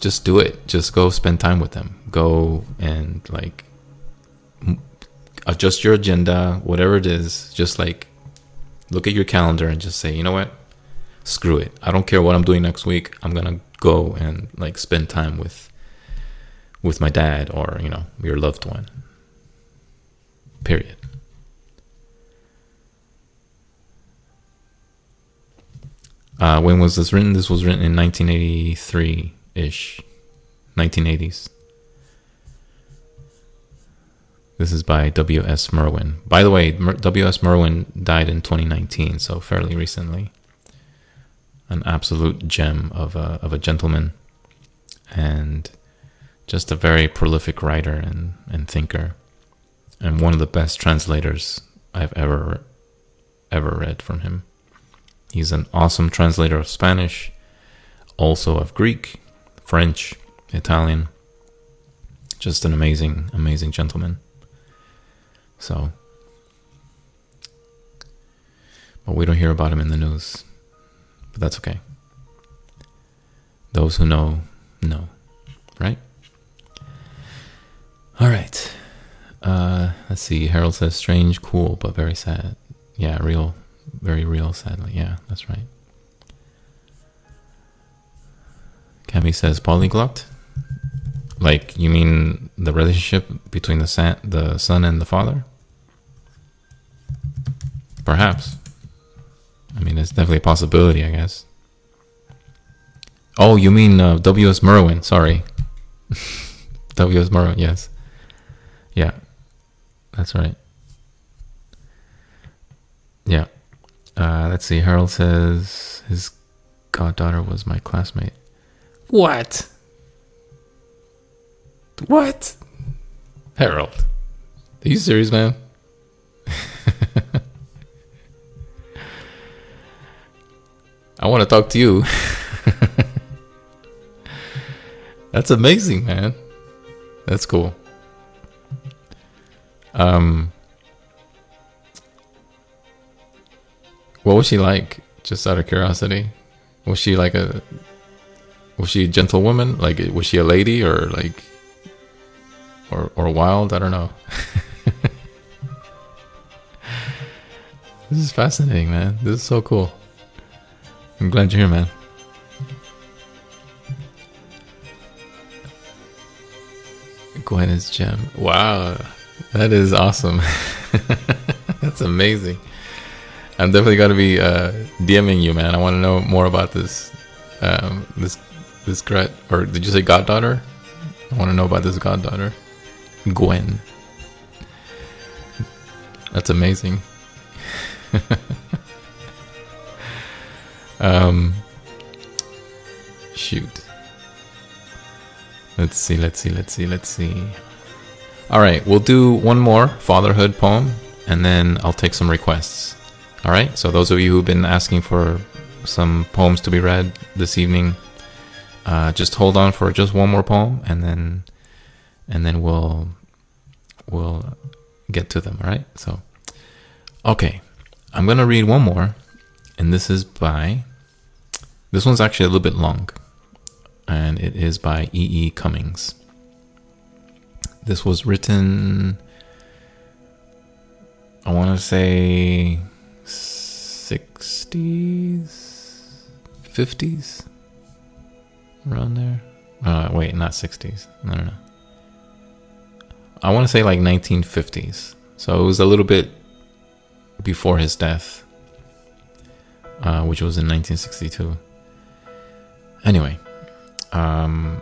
just do it. Just go spend time with them. Go and like adjust your agenda, whatever it is. Just like look at your calendar and just say, you know what, screw it. I don't care what I'm doing next week. I'm gonna go and like spend time with with my dad or, you know, your loved one. Period. Uh, when was this written? This was written in 1983 ish, 1980s. This is by W.S. Merwin. By the way, W.S. Merwin died in 2019, so fairly recently. An absolute gem of a, of a gentleman and just a very prolific writer and, and thinker, and one of the best translators I've ever ever read from him. He's an awesome translator of Spanish, also of Greek, French, Italian. Just an amazing, amazing gentleman. So, but we don't hear about him in the news. But that's okay. Those who know, know. Right? All right. Uh, let's see. Harold says strange, cool, but very sad. Yeah, real, very real, sadly. Yeah, that's right. Cami says polyglot. Like you mean the relationship between the son, the son and the father? Perhaps. I mean, it's definitely a possibility, I guess. Oh, you mean uh, W.S. Merwin? Sorry, *laughs* W.S. Merwin. Yes. That's right. Yeah. Uh, let's see. Harold says his goddaughter was my classmate. What? What? Harold. Are you serious, man? *laughs* I want to talk to you. *laughs* That's amazing, man. That's cool. Um, what was she like? Just out of curiosity, was she like a was she a gentlewoman? Like was she a lady or like or or wild? I don't know. *laughs* this is fascinating, man. This is so cool. I'm glad you're here, man. Gwen is gem. Wow, that is awesome. *laughs* That's amazing. I'm definitely gonna be uh, DMing you, man. I want to know more about this, um, this, this gret, or did you say goddaughter? I want to know about this goddaughter, Gwen. That's amazing. *laughs* um, shoot. Let's see, let's see, let's see, let's see. All right, we'll do one more fatherhood poem and then I'll take some requests. All right, so those of you who've been asking for some poems to be read this evening, uh, just hold on for just one more poem and then and then we'll we'll get to them, all right? So okay. I'm to read one more and this is by this one's actually a little bit long and it is by E. E. Cummings. This was written, I want to say, 60s, 50s, around there. Uh, wait, not 60s. No, no, no. I want to say like 1950s. So it was a little bit before his death, uh, which was in 1962. Anyway, um,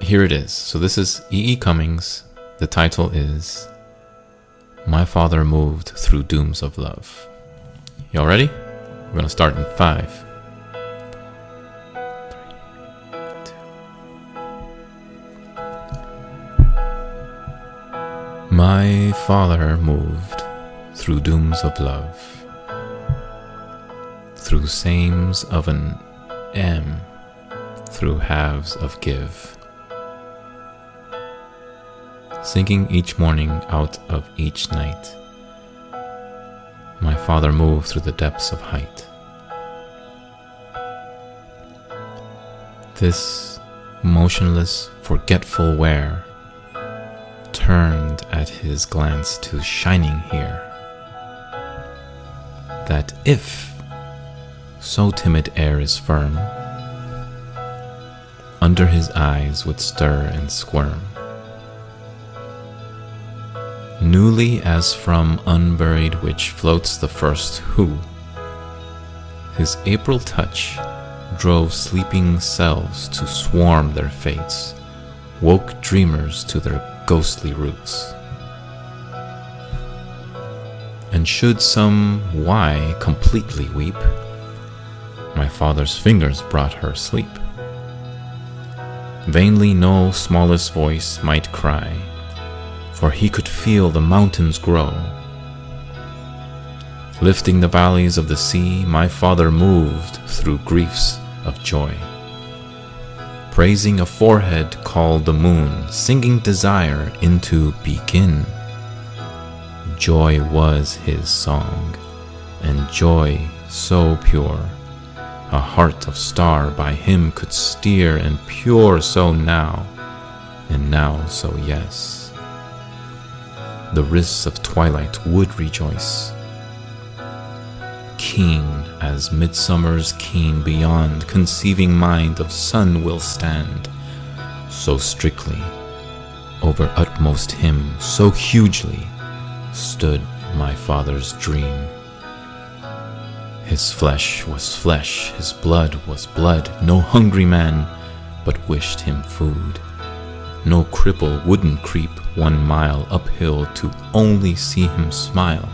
here it is. So this is E. E. Cummings. The title is My Father Moved Through Dooms of Love. Y'all ready? We're going to start in five. My father moved through dooms of love, through sames of an M through halves of give. Sinking each morning out of each night, my father moved through the depths of height. This motionless, forgetful where turned at his glance to shining here. That if so timid air is firm, under his eyes would stir and squirm. Newly as from unburied which floats the first who, His April touch drove sleeping selves to swarm their fates, woke dreamers to their ghostly roots. And should some why completely weep, my father's fingers brought her sleep. Vainly no smallest voice might cry, for he could feel the mountains grow. Lifting the valleys of the sea, my father moved through griefs of joy. Praising a forehead called the moon, singing desire into begin. Joy was his song, and joy so pure. A heart of star by him could steer, and pure so now, and now so yes. The wrists of twilight would rejoice keen as midsummer's keen beyond conceiving mind of sun will stand, so strictly, over utmost him, so hugely, stood my father's dream. His flesh was flesh, his blood was blood, no hungry man but wished him food. No cripple wouldn't creep one mile uphill to only see him smile.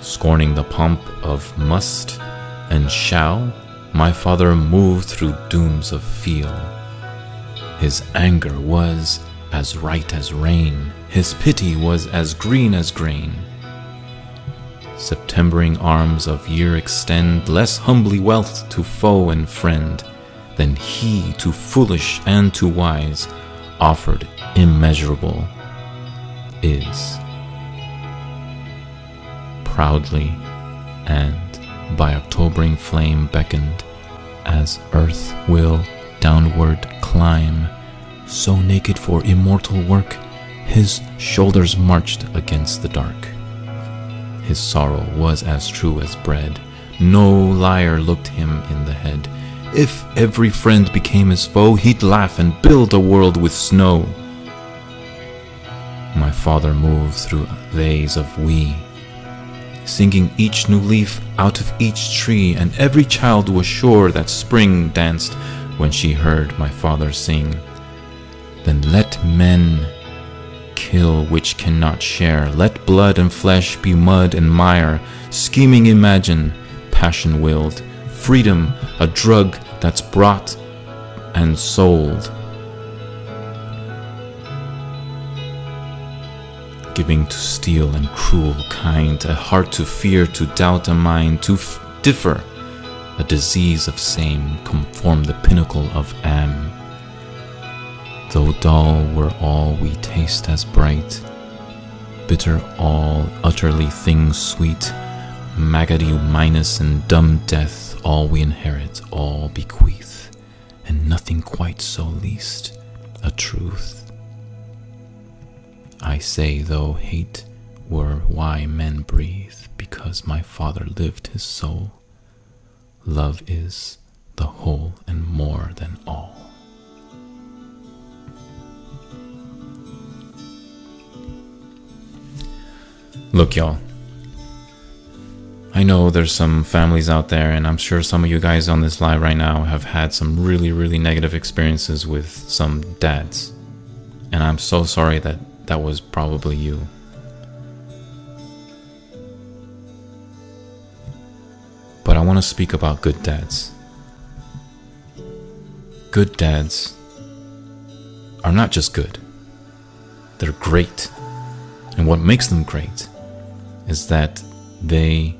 scorning the pomp of must and shall, my father moved through dooms of feel. His anger was as right as rain, his pity was as green as grain. Septembering arms of year extend less humbly wealth to foe and friend than he to foolish and to wise offered immeasurable is proudly, and by Octobering flame beckoned, as earth will downward climb, so naked for immortal work, his shoulders marched against the dark. His sorrow was as true as bread, no liar looked him in the head. If every friend became his foe, he'd laugh and build a world with snow. My father moved through days of we, singing each new leaf out of each tree, and every child was sure that spring danced when she heard my father sing. Then let men kill which cannot share, let blood and flesh be mud and mire, scheming imagine, passion willed, freedom a drug that's brought and sold. giving to steel and cruel kind, a heart to fear, to doubt, a mind to differ, a disease of same, conform the pinnacle of am. Though dull were all we taste as bright, bitter all, utterly things sweet, maggoty minus and dumb death, all we inherit, all bequeath, and nothing quite so least, a truth I say, though hate were why men breathe, because my Father lived his soul. Love is the whole and more than all. Look, y'all. I know there's some families out there, and I'm sure some of you guys on this live right now have had some really, really negative experiences with some dads. And I'm so sorry that that was probably you. But I want to speak about good dads. Good dads are not just good, they're great. And what makes them great is that they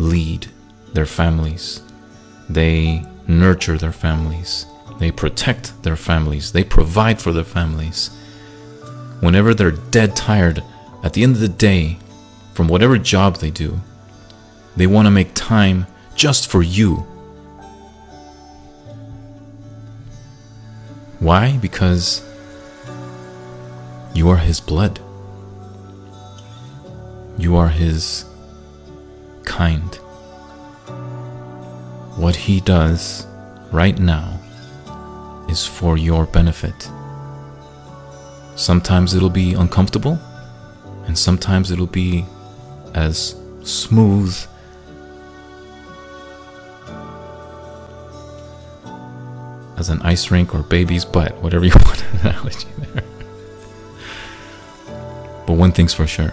lead their families, they nurture their families, they protect their families, they provide for their families whenever they're dead tired at the end of the day from whatever job they do, they want to make time just for you. Why? Because you are his blood. You are his kind. What he does right now is for your benefit. Sometimes it'll be uncomfortable, and sometimes it'll be as smooth as an ice rink or baby's butt, whatever you *laughs* want an analogy there. But one thing's for sure.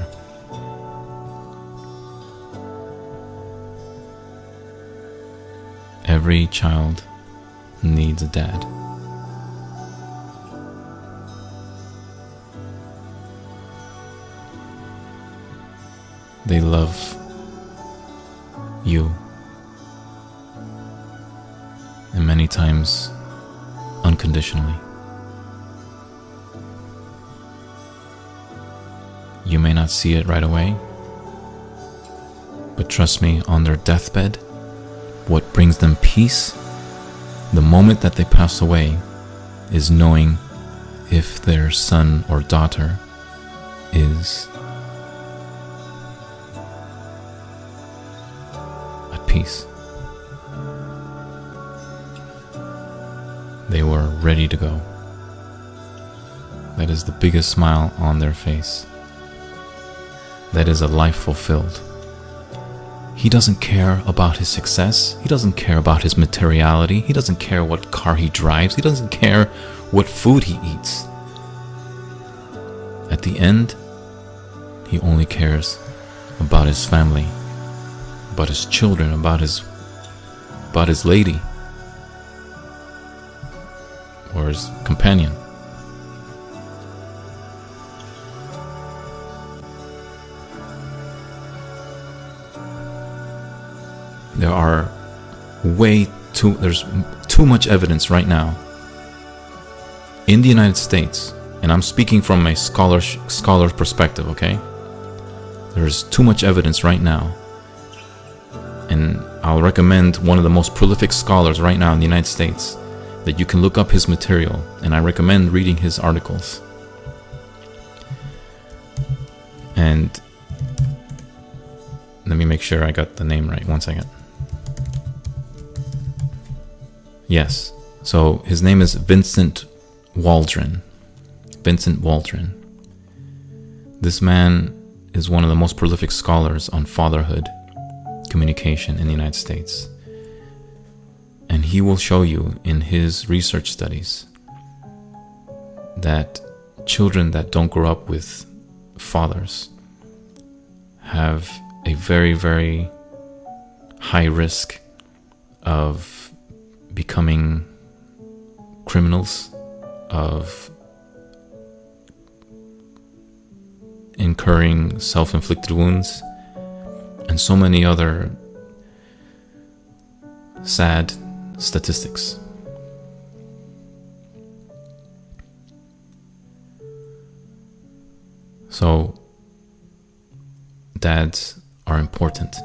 Every child needs a dad. They love you. And many times unconditionally. You may not see it right away, but trust me, on their deathbed, what brings them peace the moment that they pass away is knowing if their son or daughter is at peace. They were ready to go. That is the biggest smile on their face. That is a life fulfilled. He doesn't care about his success. He doesn't care about his materiality. He doesn't care what car he drives. He doesn't care what food he eats. At the end, he only cares about his family, about his children, about his about his lady or his companion. There are way too there's too much evidence right now in the United States, and I'm speaking from a scholar scholar perspective, okay? There's too much evidence right now. And I'll recommend one of the most prolific scholars right now in the United States that you can look up his material, and I recommend reading his articles. And let me make sure I got the name right. One second. Yes. So his name is Vincent Waldron. Vincent Waldron. This man is one of the most prolific scholars on fatherhood communication in the United States. And he will show you in his research studies that children that don't grow up with fathers have a very, very high risk of becoming criminals, of incurring self inflicted wounds, and so many other sad statistics. So, dads are important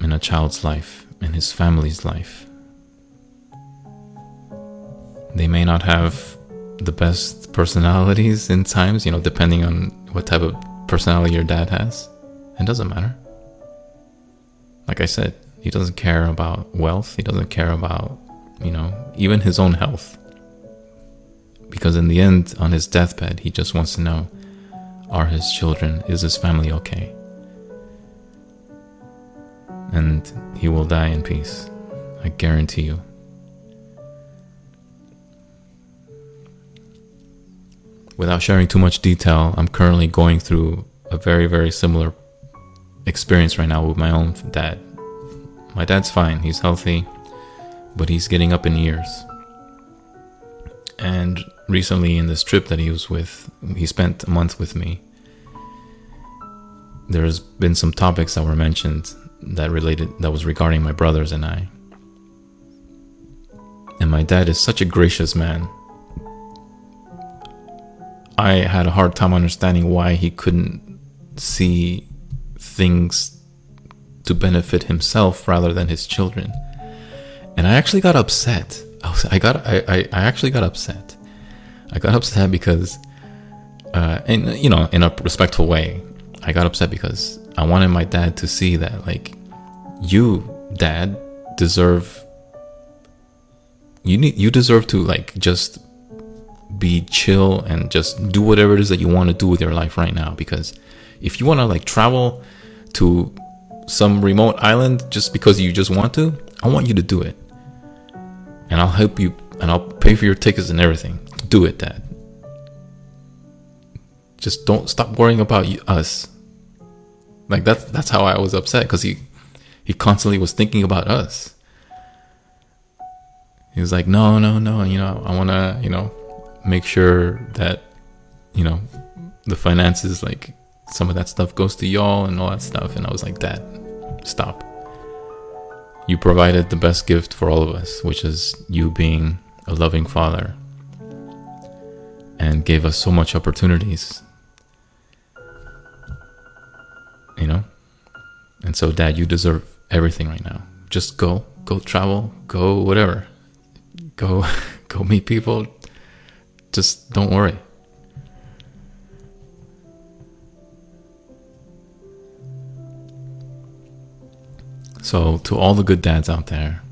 in a child's life in his family's life. They may not have the best personalities in times, you know, depending on what type of personality your dad has. It doesn't matter. Like I said, he doesn't care about wealth, he doesn't care about, you know, even his own health. Because in the end, on his deathbed, he just wants to know are his children, is his family okay? And he will die in peace. I guarantee you. Without sharing too much detail, I'm currently going through a very, very similar experience right now with my own dad. My dad's fine, he's healthy, but he's getting up in years. And recently, in this trip that he was with, he spent a month with me. There's been some topics that were mentioned that related that was regarding my brothers and I. And my dad is such a gracious man. I had a hard time understanding why he couldn't see things to benefit himself rather than his children. And I actually got upset. I got I, I, I actually got upset. I got upset because uh, and you know, in a respectful way, I got upset because I wanted my dad to see that, like, you, dad, deserve. You need. You deserve to like just be chill and just do whatever it is that you want to do with your life right now because If you want to like travel to some remote island just because you just want to, I want you to do it. And I'll help you and I'll pay for your tickets and everything. Do it, Dad. Just don't stop worrying about you, us. Like that's that's how I was upset because he he constantly was thinking about us. He was like, no, no, no, you know, I want to, you know, make sure that, you know, the finances, like some of that stuff goes to y'all and all that stuff. And I was like, Dad, stop. You provided the best gift for all of us, which is you being a loving father and gave us so much opportunities. You know? And so, Dad, you deserve everything right now. Just go, go travel, go whatever. Go *laughs* go meet people. Just don't worry. So, to all the good dads out there,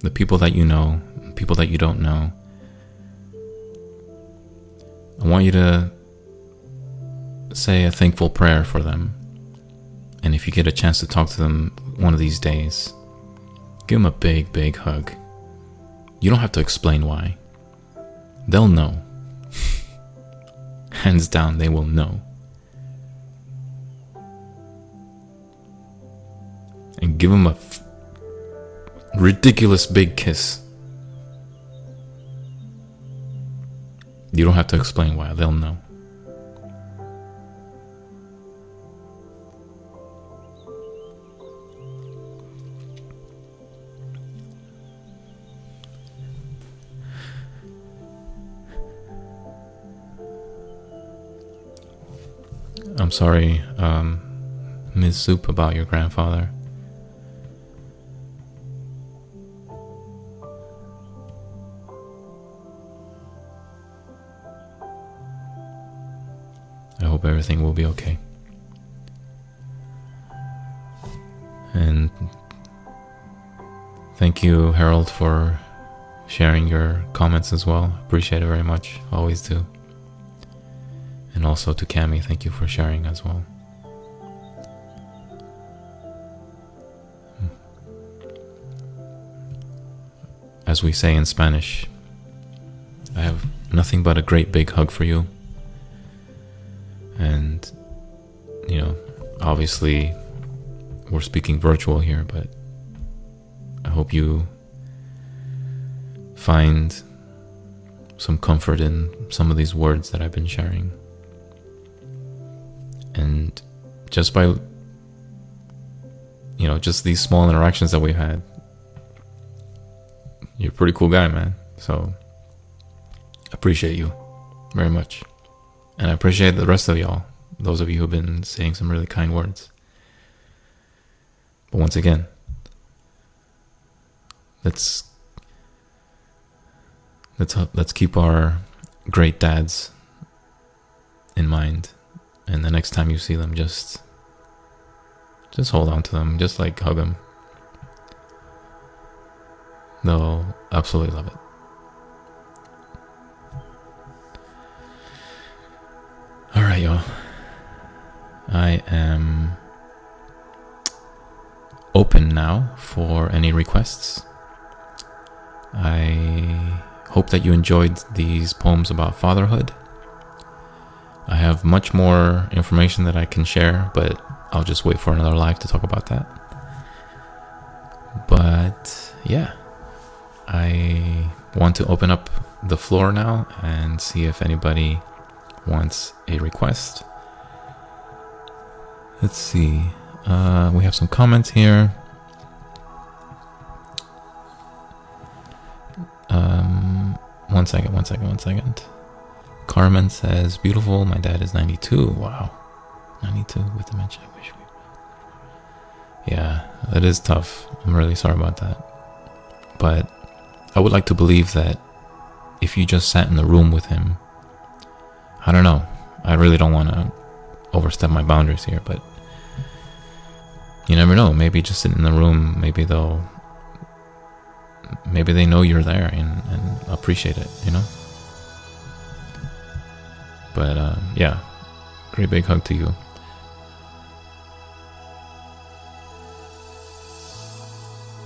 the people that you know, people that you don't know, I want you to say a thankful prayer for them. And if you get a chance to talk to them one of these days, give them a big, big hug. You don't have to explain why. They'll know. *laughs* Hands down, they will know. And give them a f- ridiculous big kiss. You don't have to explain why, they'll know. Sorry, um, Ms. Soup, about your grandfather. I hope everything will be okay. And thank you, Harold, for sharing your comments as well. Appreciate it very much. Always do. And also to Cami, thank you for sharing as well. Hmm. As we say in Spanish, I have nothing but a great big hug for you. And, you know, obviously we're speaking virtual here, but I hope you find some comfort in some of these words that I've been sharing. And just by, you know, just these small interactions that we've had, you're a pretty cool guy, man. So, appreciate you very much. And I appreciate the rest of y'all, those of you who've been saying some really kind words. But once again, let's let's let's keep our great dads in mind and the next time you see them just just hold on to them. Just like hug them they'll absolutely love it. All right y'all. I am open now for any requests. I hope that you enjoyed these poems about fatherhood I have much more information that I can share, but I'll just wait for another live to talk about that. But yeah, I want to open up the floor now and see if anybody wants a request. Let's see. Uh, we have some comments here. Um, one second, one second, one second. Carmen says, beautiful. My dad is 92. Wow. 92 with dementia. I wish we. Yeah, that is tough. I'm really sorry about that. But I would like to believe that if you just sat in the room with him, I don't know. I really don't want to overstep my boundaries here, but you never know. Maybe just sit in the room, maybe they'll, maybe they know you're there and, and appreciate it, you know? But uh, yeah, great big hug to you.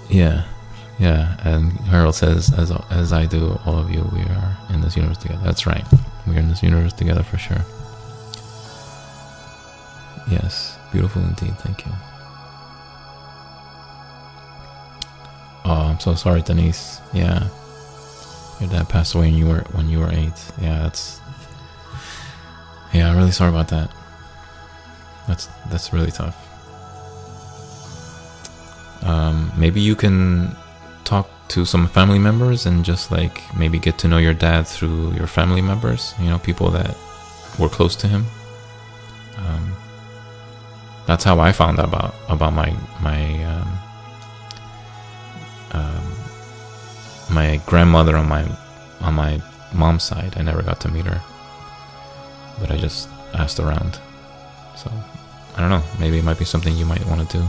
Yeah, yeah. And Harold says, as as I do, all of you, we are in this universe together. That's right. We are in this universe together for sure. Yes, beautiful indeed. Thank you. Oh, I'm so sorry, Denise. Yeah, your dad passed away when you were when you were eight. Yeah, that's yeah, I'm really sorry about that. That's that's really tough. Um, maybe you can talk to some family members and just like maybe get to know your dad through your family members. You know, people that were close to him. Um, that's how I found out about about my my um, um, my grandmother on my on my mom's side. I never got to meet her, but I just asked around. So I don't know. Maybe it might be something you might want to do.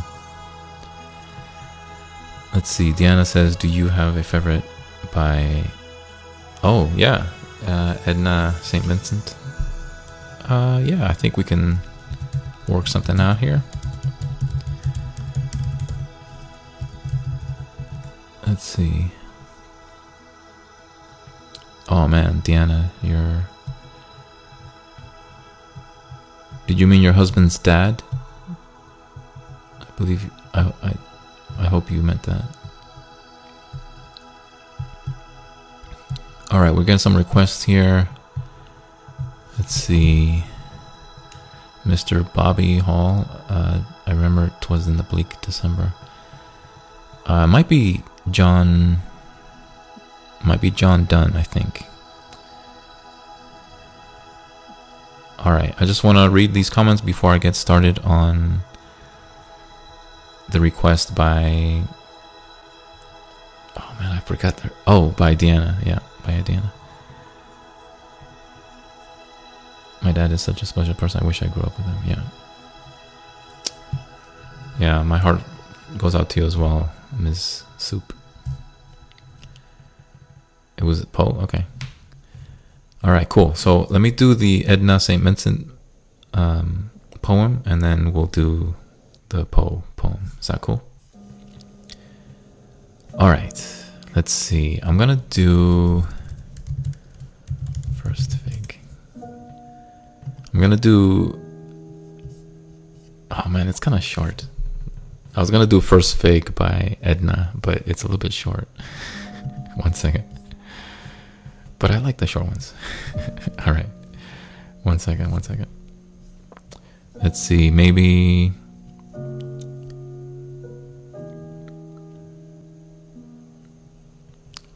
Let's see. Diana says, "Do you have a favorite by?" Oh yeah, uh, Edna Saint Vincent. Uh, yeah, I think we can work something out here. Let's see. Oh man, Diana, you're. Did you mean your husband's dad? I believe. I, I, I hope you meant that. Alright, we're getting some requests here. Let's see. Mr. Bobby Hall. Uh, I remember it was in the bleak December. Uh, might be John. Might be John Donne, I think. Alright, I just want to read these comments before I get started on the request by. Oh man, I forgot. The, oh, by Deanna. Yeah, by Deanna. My dad is such a special person. I wish I grew up with him. Yeah. Yeah, my heart goes out to you as well, Ms. Soup. It was Poe? Okay. All right, cool. So let me do the Edna St. Vincent um, poem and then we'll do the Poe poem. Is that cool? All right. Let's see. I'm going to do first fig. I'm going to do Oh man, it's kind of short. I was going to do first fig by Edna, but it's a little bit short. *laughs* One second. But I like the short ones. *laughs* All right. One second, one second. Let's see, maybe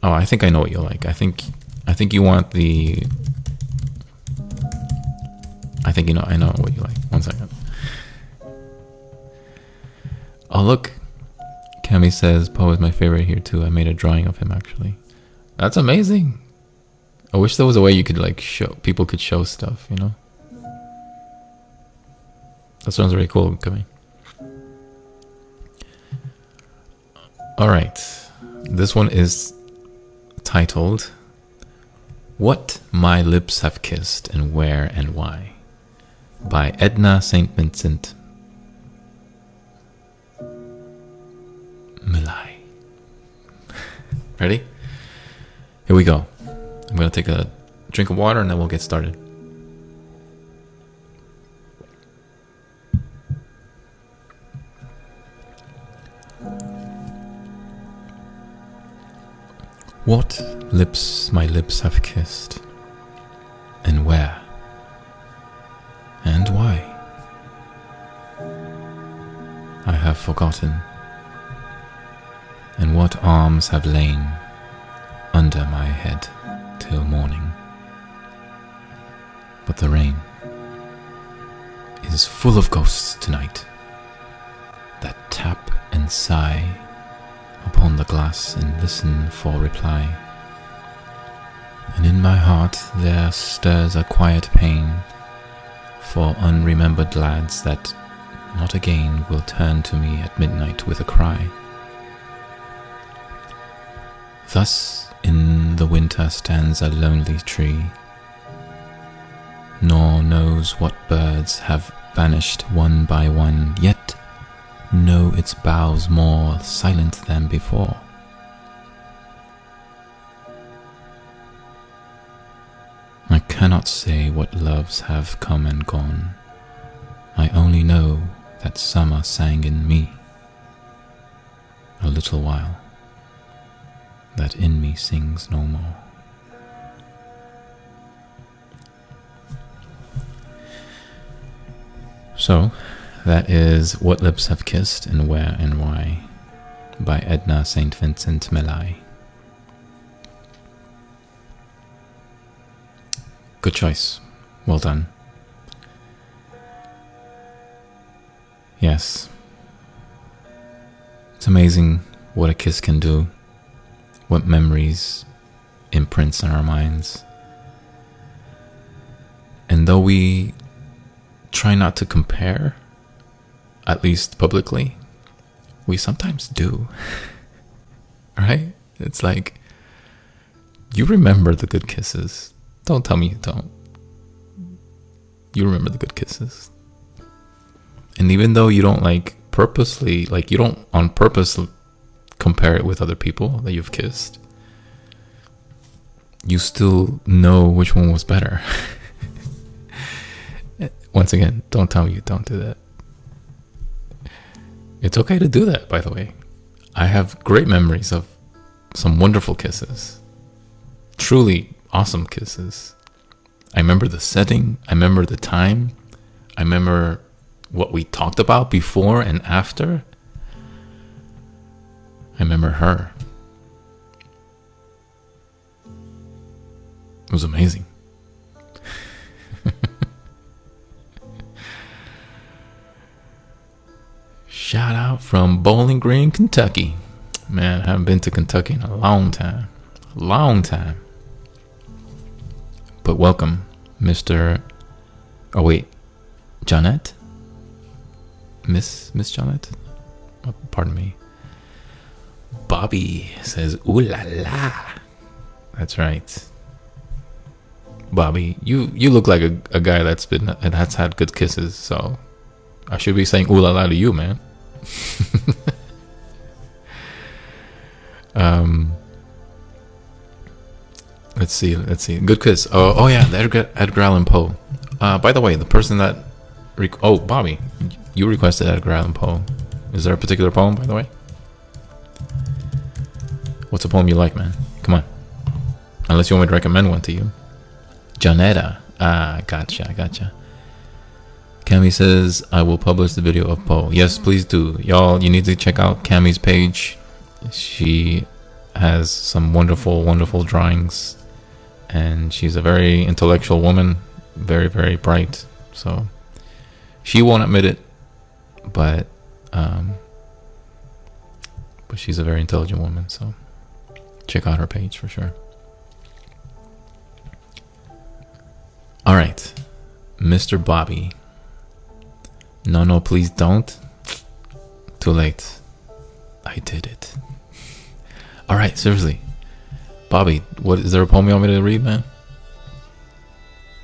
Oh, I think I know what you like. I think I think you want the I think you know I know what you like. One second. Oh look. Cami says Poe is my favorite here too. I made a drawing of him actually. That's amazing. I wish there was a way you could like show people could show stuff, you know? That sounds really cool, Cami. Alright. This one is titled What My Lips Have Kissed and Where and Why by Edna St. Vincent Millay. *laughs* Ready? Here we go. I'm going to take a drink of water and then we'll get started. What lips my lips have kissed, and where, and why? I have forgotten, and what arms have lain under my head till morning. But the rain is full of ghosts tonight that tap and sigh upon the glass and listen for reply. And in my heart there stirs a quiet pain for unremembered lads that not again will turn to me at midnight with a cry. Thus in the winter stands a lonely tree, nor knows what birds have vanished one by one, yet know its boughs more silent than before. I cannot say what loves have come and gone. I only know that summer sang in me a little while, that in me sings no more. So, that is What Lips Have Kissed and Where and Why by Edna St. Vincent Millay. Good choice. Well done. Yes. It's amazing what a kiss can do, what memories imprints on our minds. And though we try not to compare, at least publicly, we sometimes do. *laughs* right? It's like, you remember the good kisses. Don't tell me you don't. You remember the good kisses. And even though you don't like purposely, like you don't on purpose compare it with other people that you've kissed, you still know which one was better. *laughs* Once again, don't tell me you don't do that. It's okay to do that, by the way. I have great memories of some wonderful kisses. Truly awesome kisses. I remember the setting, I remember the time, I remember what we talked about before and after. I remember her. It was amazing. *laughs* Shout out from Bowling Green, Kentucky. Man, I haven't been to Kentucky in a long time. A long time. But welcome, Mr. Oh wait, Janet? Miss Miss Janet? Oh, pardon me. Bobby says, "Ooh la la." That's right. Bobby, you you look like a, a guy that's been that's had good kisses, so I should be saying "ooh la la" to you, man. *laughs* um, let's see, let's see. Good kiss. Oh, oh yeah, Edgar, Edgar Allan Poe. Uh, by the way, the person that, oh Bobby, you requested Edgar Allan Poe. Is there a particular poem, by the way? What's a poem you like, man? Come on. Unless you want me to recommend one to you. Janetta. Ah, gotcha, gotcha. Cami says, I will publish the video of Poe. Yes, please do. Y'all, you need to check out Cami's page. She has some wonderful, wonderful drawings. And she's a very intellectual woman. Very, very bright. So she won't admit it. But, um, but she's a very intelligent woman. So check out her page for sure. All right. Mr. Bobby. No, no, please don't. Too late. I did it. All right, seriously, Bobby, what is there a poem you want me to read, man?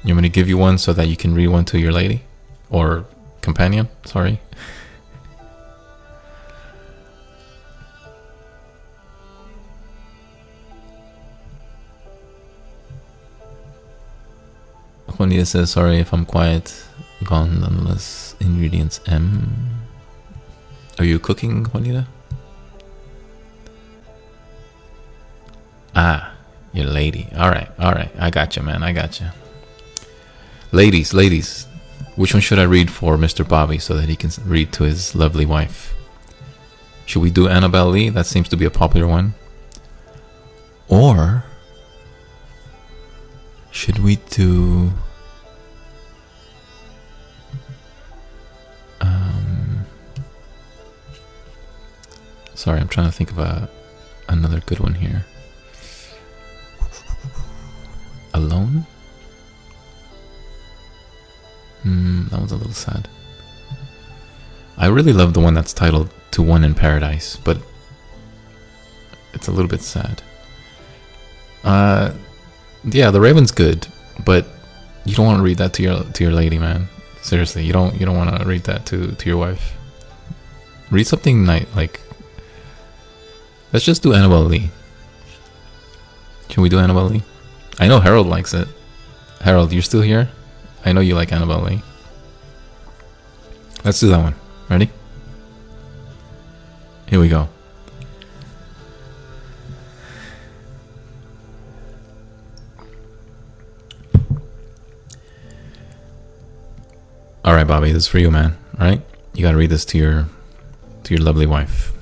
You want me to give you one so that you can read one to your lady or companion? Sorry. Juanita says, sorry if I'm quiet. Gone unless Ingredients M. Are you cooking, Juanita? Ah, your lady. All right, all right. I got you, man. I got you. Ladies, ladies, which one should I read for Mr. Bobby so that he can read to his lovely wife? Should we do Annabel Lee? That seems to be a popular one. Or should we do Um, sorry, I'm trying to think of a another good one here. Alone? Hmm, that was a little sad. I really love the one that's titled To One in Paradise, but it's a little bit sad. Uh, yeah, The Raven's good, but you don't want to read that to your to your lady, man. Seriously, you don't you don't want to read that to to your wife. Read something night like. Let's just do Annabel Lee. Can we do Annabel Lee? I know Harold likes it. Harold, you're still here? I know you like Annabel Lee. Let's do that one. Ready? Here we go. All right, Bobby, this is for you, man. All right, you got to read this to your to your lovely wife.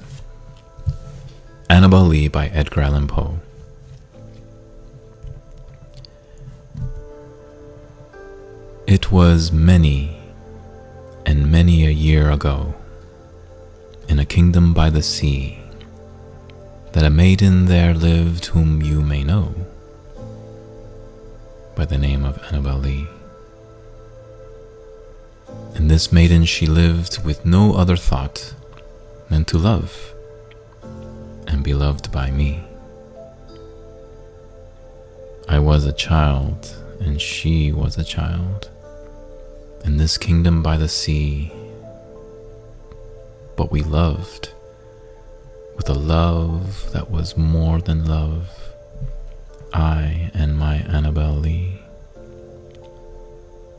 Annabel Lee by Edgar Allan Poe. It was many and many a year ago, in a kingdom by the sea, that a maiden there lived whom you may know by the name of Annabel Lee. And this maiden she lived with no other thought than to love and be loved by me. I was a child, and she was a child, in this kingdom by the sea. But we loved with a love that was more than love, I and my Annabel Lee.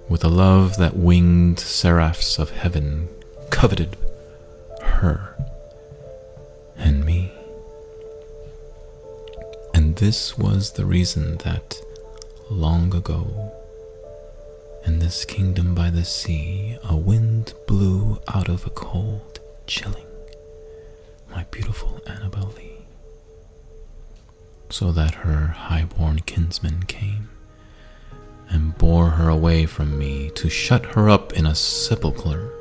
With a love that winged seraphs of heaven coveted her and me. And this was the reason that long ago, in this kingdom by the sea, a wind blew out of a cold, chilling my beautiful Annabel Lee, so that her high-born kinsman came and bore her away from me to shut her up in a sepulchre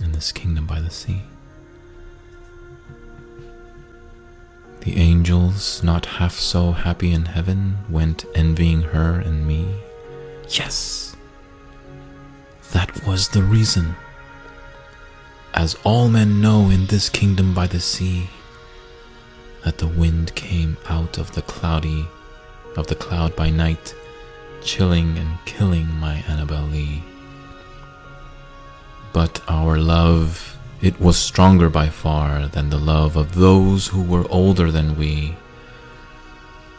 in this kingdom by the sea. The angels, not half so happy in heaven, went envying her and me. Yes, that was the reason. As all men know in this kingdom by the sea, that the wind came out of the cloudy, of the cloud by night, chilling and killing my Annabel Lee. But our love, it was stronger by far than the love of those who were older than we,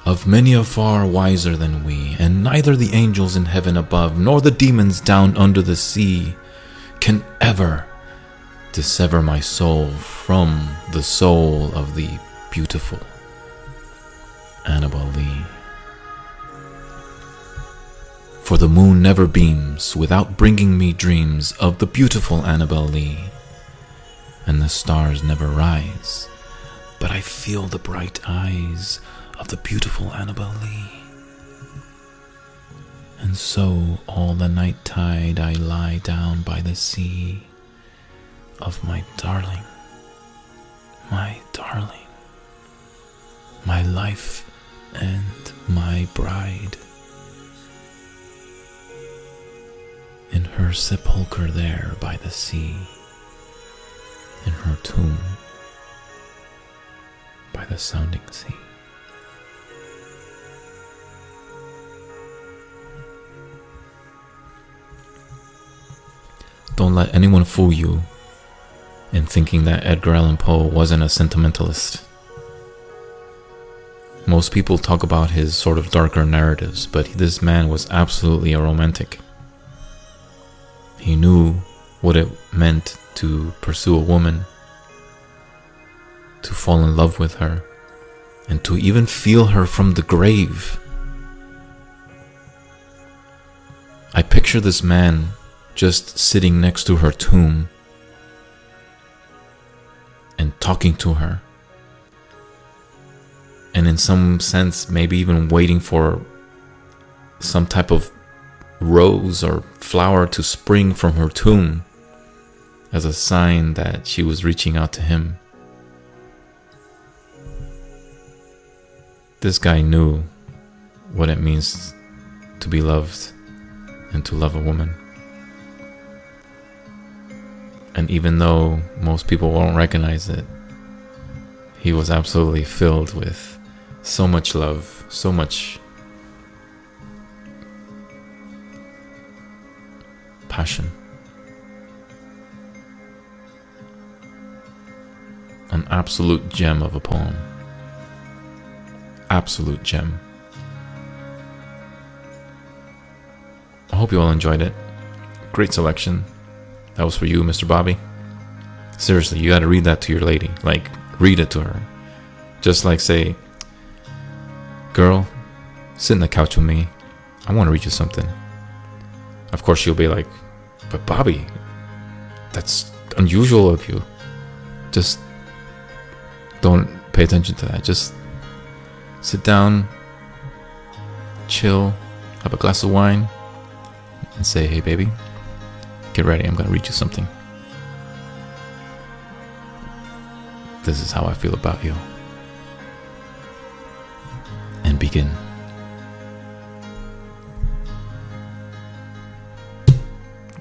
of many a far wiser than we, and neither the angels in heaven above nor the demons down under the sea can ever dissever my soul from the soul of the beautiful Annabel Lee. For the moon never beams without bringing me dreams of the beautiful Annabel Lee. And the stars never rise, but I feel the bright eyes of the beautiful Annabel Lee. And so all the night tide I lie down by the sea of my darling, my darling, my life and my bride. In her sepulchre there by the sea, in her tomb by the sounding sea. Don't let anyone fool you in thinking that Edgar Allan Poe wasn't a sentimentalist. Most people talk about his sort of darker narratives, but this man was absolutely a romantic. He knew what it meant to pursue a woman, to fall in love with her, and to even feel her from the grave. I picture this man just sitting next to her tomb and talking to her. And in some sense, maybe even waiting for some type of rose or flower to spring from her tomb as a sign that she was reaching out to him. This guy knew what it means to be loved and to love a woman. And even though most people won't recognize it, he was absolutely filled with so much love, so much passion. An absolute gem of a poem. Absolute gem. I hope you all enjoyed it. Great selection. That was for you, Mr. Bobby. Seriously, you gotta read that to your lady. Like, read it to her. Just like say, Girl, sit in the couch with me. I wanna read you something. Of course, you'll be like, But Bobby, that's unusual of you. Just don't pay attention to that. Just sit down, chill, have a glass of wine, and say, Hey, baby, get ready. I'm going to read you something. This is how I feel about you. And begin.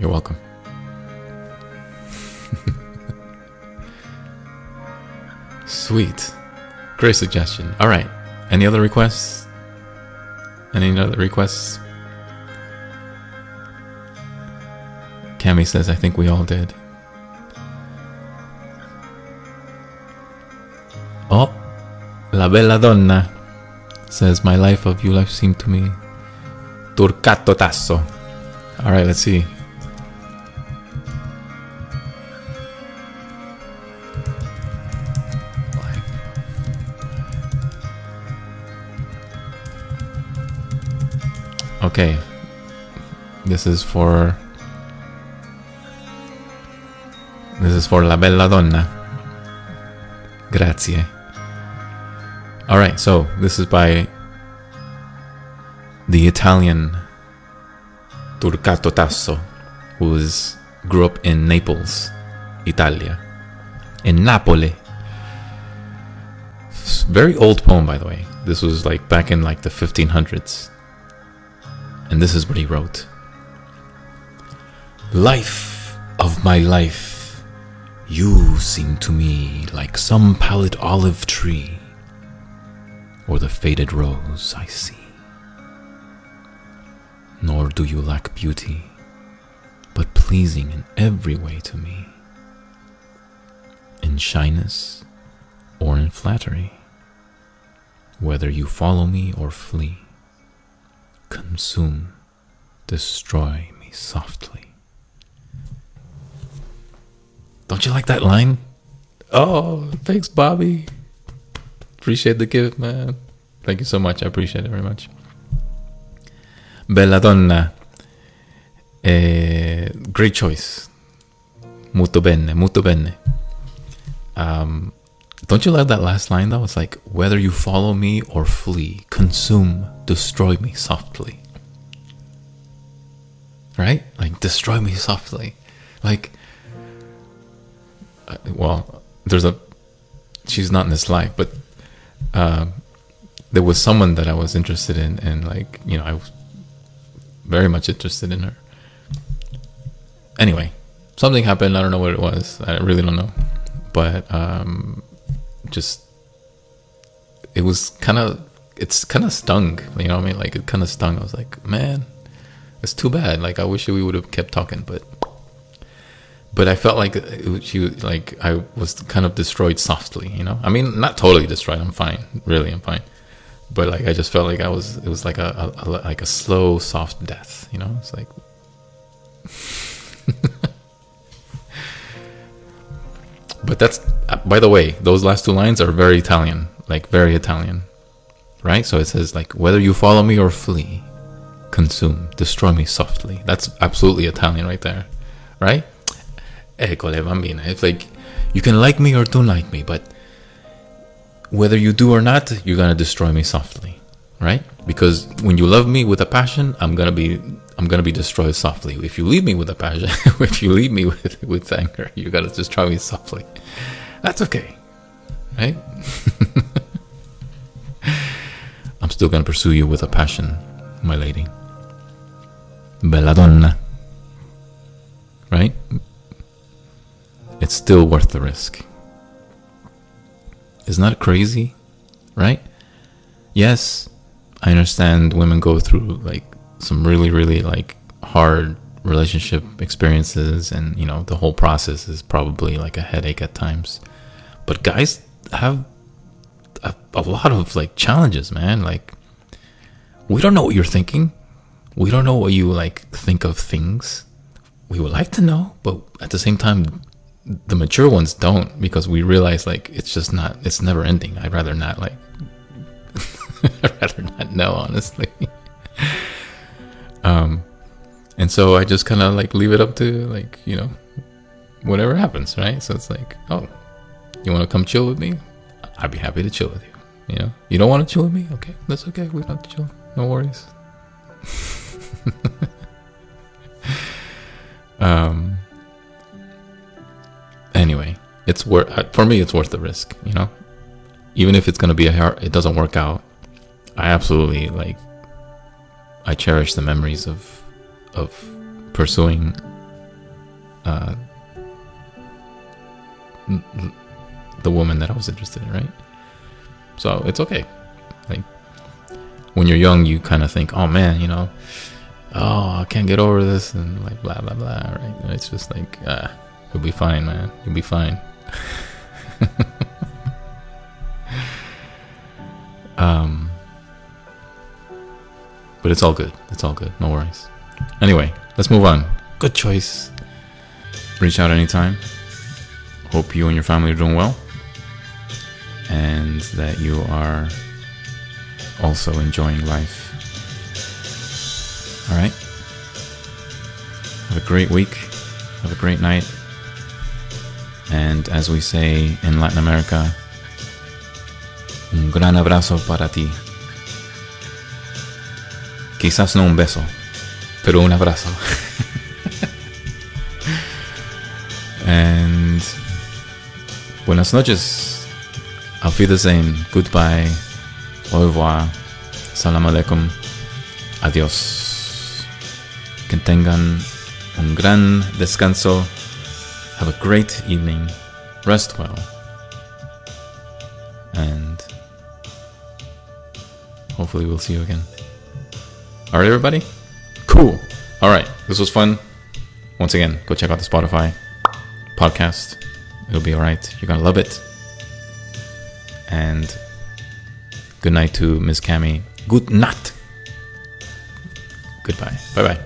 You're welcome. Sweet. Great suggestion. All right. Any other requests? Any other requests? Cami says, I think we all did. Oh, La Bella Donna says, My life of you life seemed to me Torquato Tasso. All right, let's see. Okay. This is for. This is for La Bella Donna. Grazie. Alright, so this is by the Italian Torquato Tasso, who was, grew up in Naples, Italia. In Napoli. Very old poem, by the way. This was like back in like the 1500s. And this is what he wrote. Life of my life, you seem to me like some pallid olive tree, or the faded rose I see. Nor do you lack beauty, but pleasing in every way to me, in shyness or in flattery, whether you follow me or flee consume, destroy me softly. Don't you like that line? Oh, thanks, Bobby. Appreciate the gift, man. Thank you so much. I appreciate it very much. Bella donna. Eh, great choice. Molto bene, molto bene. Um, don't you love that last line though? It's like, whether you follow me or flee, consume, destroy me softly. Right? Like, destroy me softly. Like, uh, well, there's a, she's not in this life, but uh, there was someone that I was interested in, and like, you know, I was very much interested in her. Anyway, something happened. I don't know what it was. I really don't know. But um, just it was kind of it's kind of stung you know what i mean? Like it kind of stung. I was like man it's too bad. Like i wish we would have kept talking but but i felt like it, she like i was kind of destroyed softly you know? I mean not totally destroyed. I'm fine. Really i'm fine. But like i just felt like i was it was like a, a, a like a slow soft death you know? It's like But that's, uh, by the way, those last two lines are very Italian, like very Italian, right? So it says like, whether you follow me or flee, consume, destroy me softly. That's absolutely Italian right there, right? Ecco le bambina. It's like, you can like me or don't like me, but whether you do or not, you're gonna destroy me softly, right? Because when you love me with a passion, I'm gonna be I'm gonna be destroyed softly. If you leave me with a passion, *laughs* if you leave me with with anger, you gotta destroy me softly. That's okay, right? *laughs* I'm still gonna pursue you with a passion, my lady. Bella donna. Right? It's still worth the risk. Isn't that crazy? Right? Yes, I understand women go through like some really, really like hard relationship experiences, and you know, the whole process is probably like a headache at times. but guys have a, a lot of like challenges, man. Like we don't know what you're thinking. We don't know what you like think of things. We would like to know, but at the same time, the mature ones don't because we realize like it's just not. It's never ending. I'd rather not like. *laughs* I'd rather not know, honestly. *laughs* um, and so I just kind of like leave it up to like you know, whatever happens, right? So it's like, oh, you want to come chill with me? I'd be happy to chill with you. You know, you don't want to chill with me? Okay, that's okay. We don't chill. No worries. *laughs* um. Anyway, it's worth for me. It's worth the risk. You know, even if it's gonna be a hard, it doesn't work out. I absolutely like. I cherish the memories of of pursuing. Uh, the woman that I was interested in, right? So it's okay. Like when you're young, you kind of think, oh man, you know, oh, I can't get over this, and like blah blah blah, right? And it's just like, ah, you'll be fine, man. You'll be fine. *laughs* um, but it's all good. It's all good. No worries. Anyway, let's move on. Good choice. Reach out anytime. Hope you and your family are doing well and that you are also enjoying life. All right. Have a great week. Have a great night. And as we say in Latin America, un gran abrazo para ti. Quizás no un beso, pero un abrazo. and buenas noches. Auf Wiedersehen, goodbye, au revoir, salam alaikum, adios. Que tengan un gran descanso. Have a great evening. Rest well. And hopefully we'll see you again. All right, everybody? Cool. All right. This was fun. Once again, go check out the Spotify podcast. It'll be all right. You're going to love it. And good night to Miss Cami. Good night. Goodbye. Bye bye.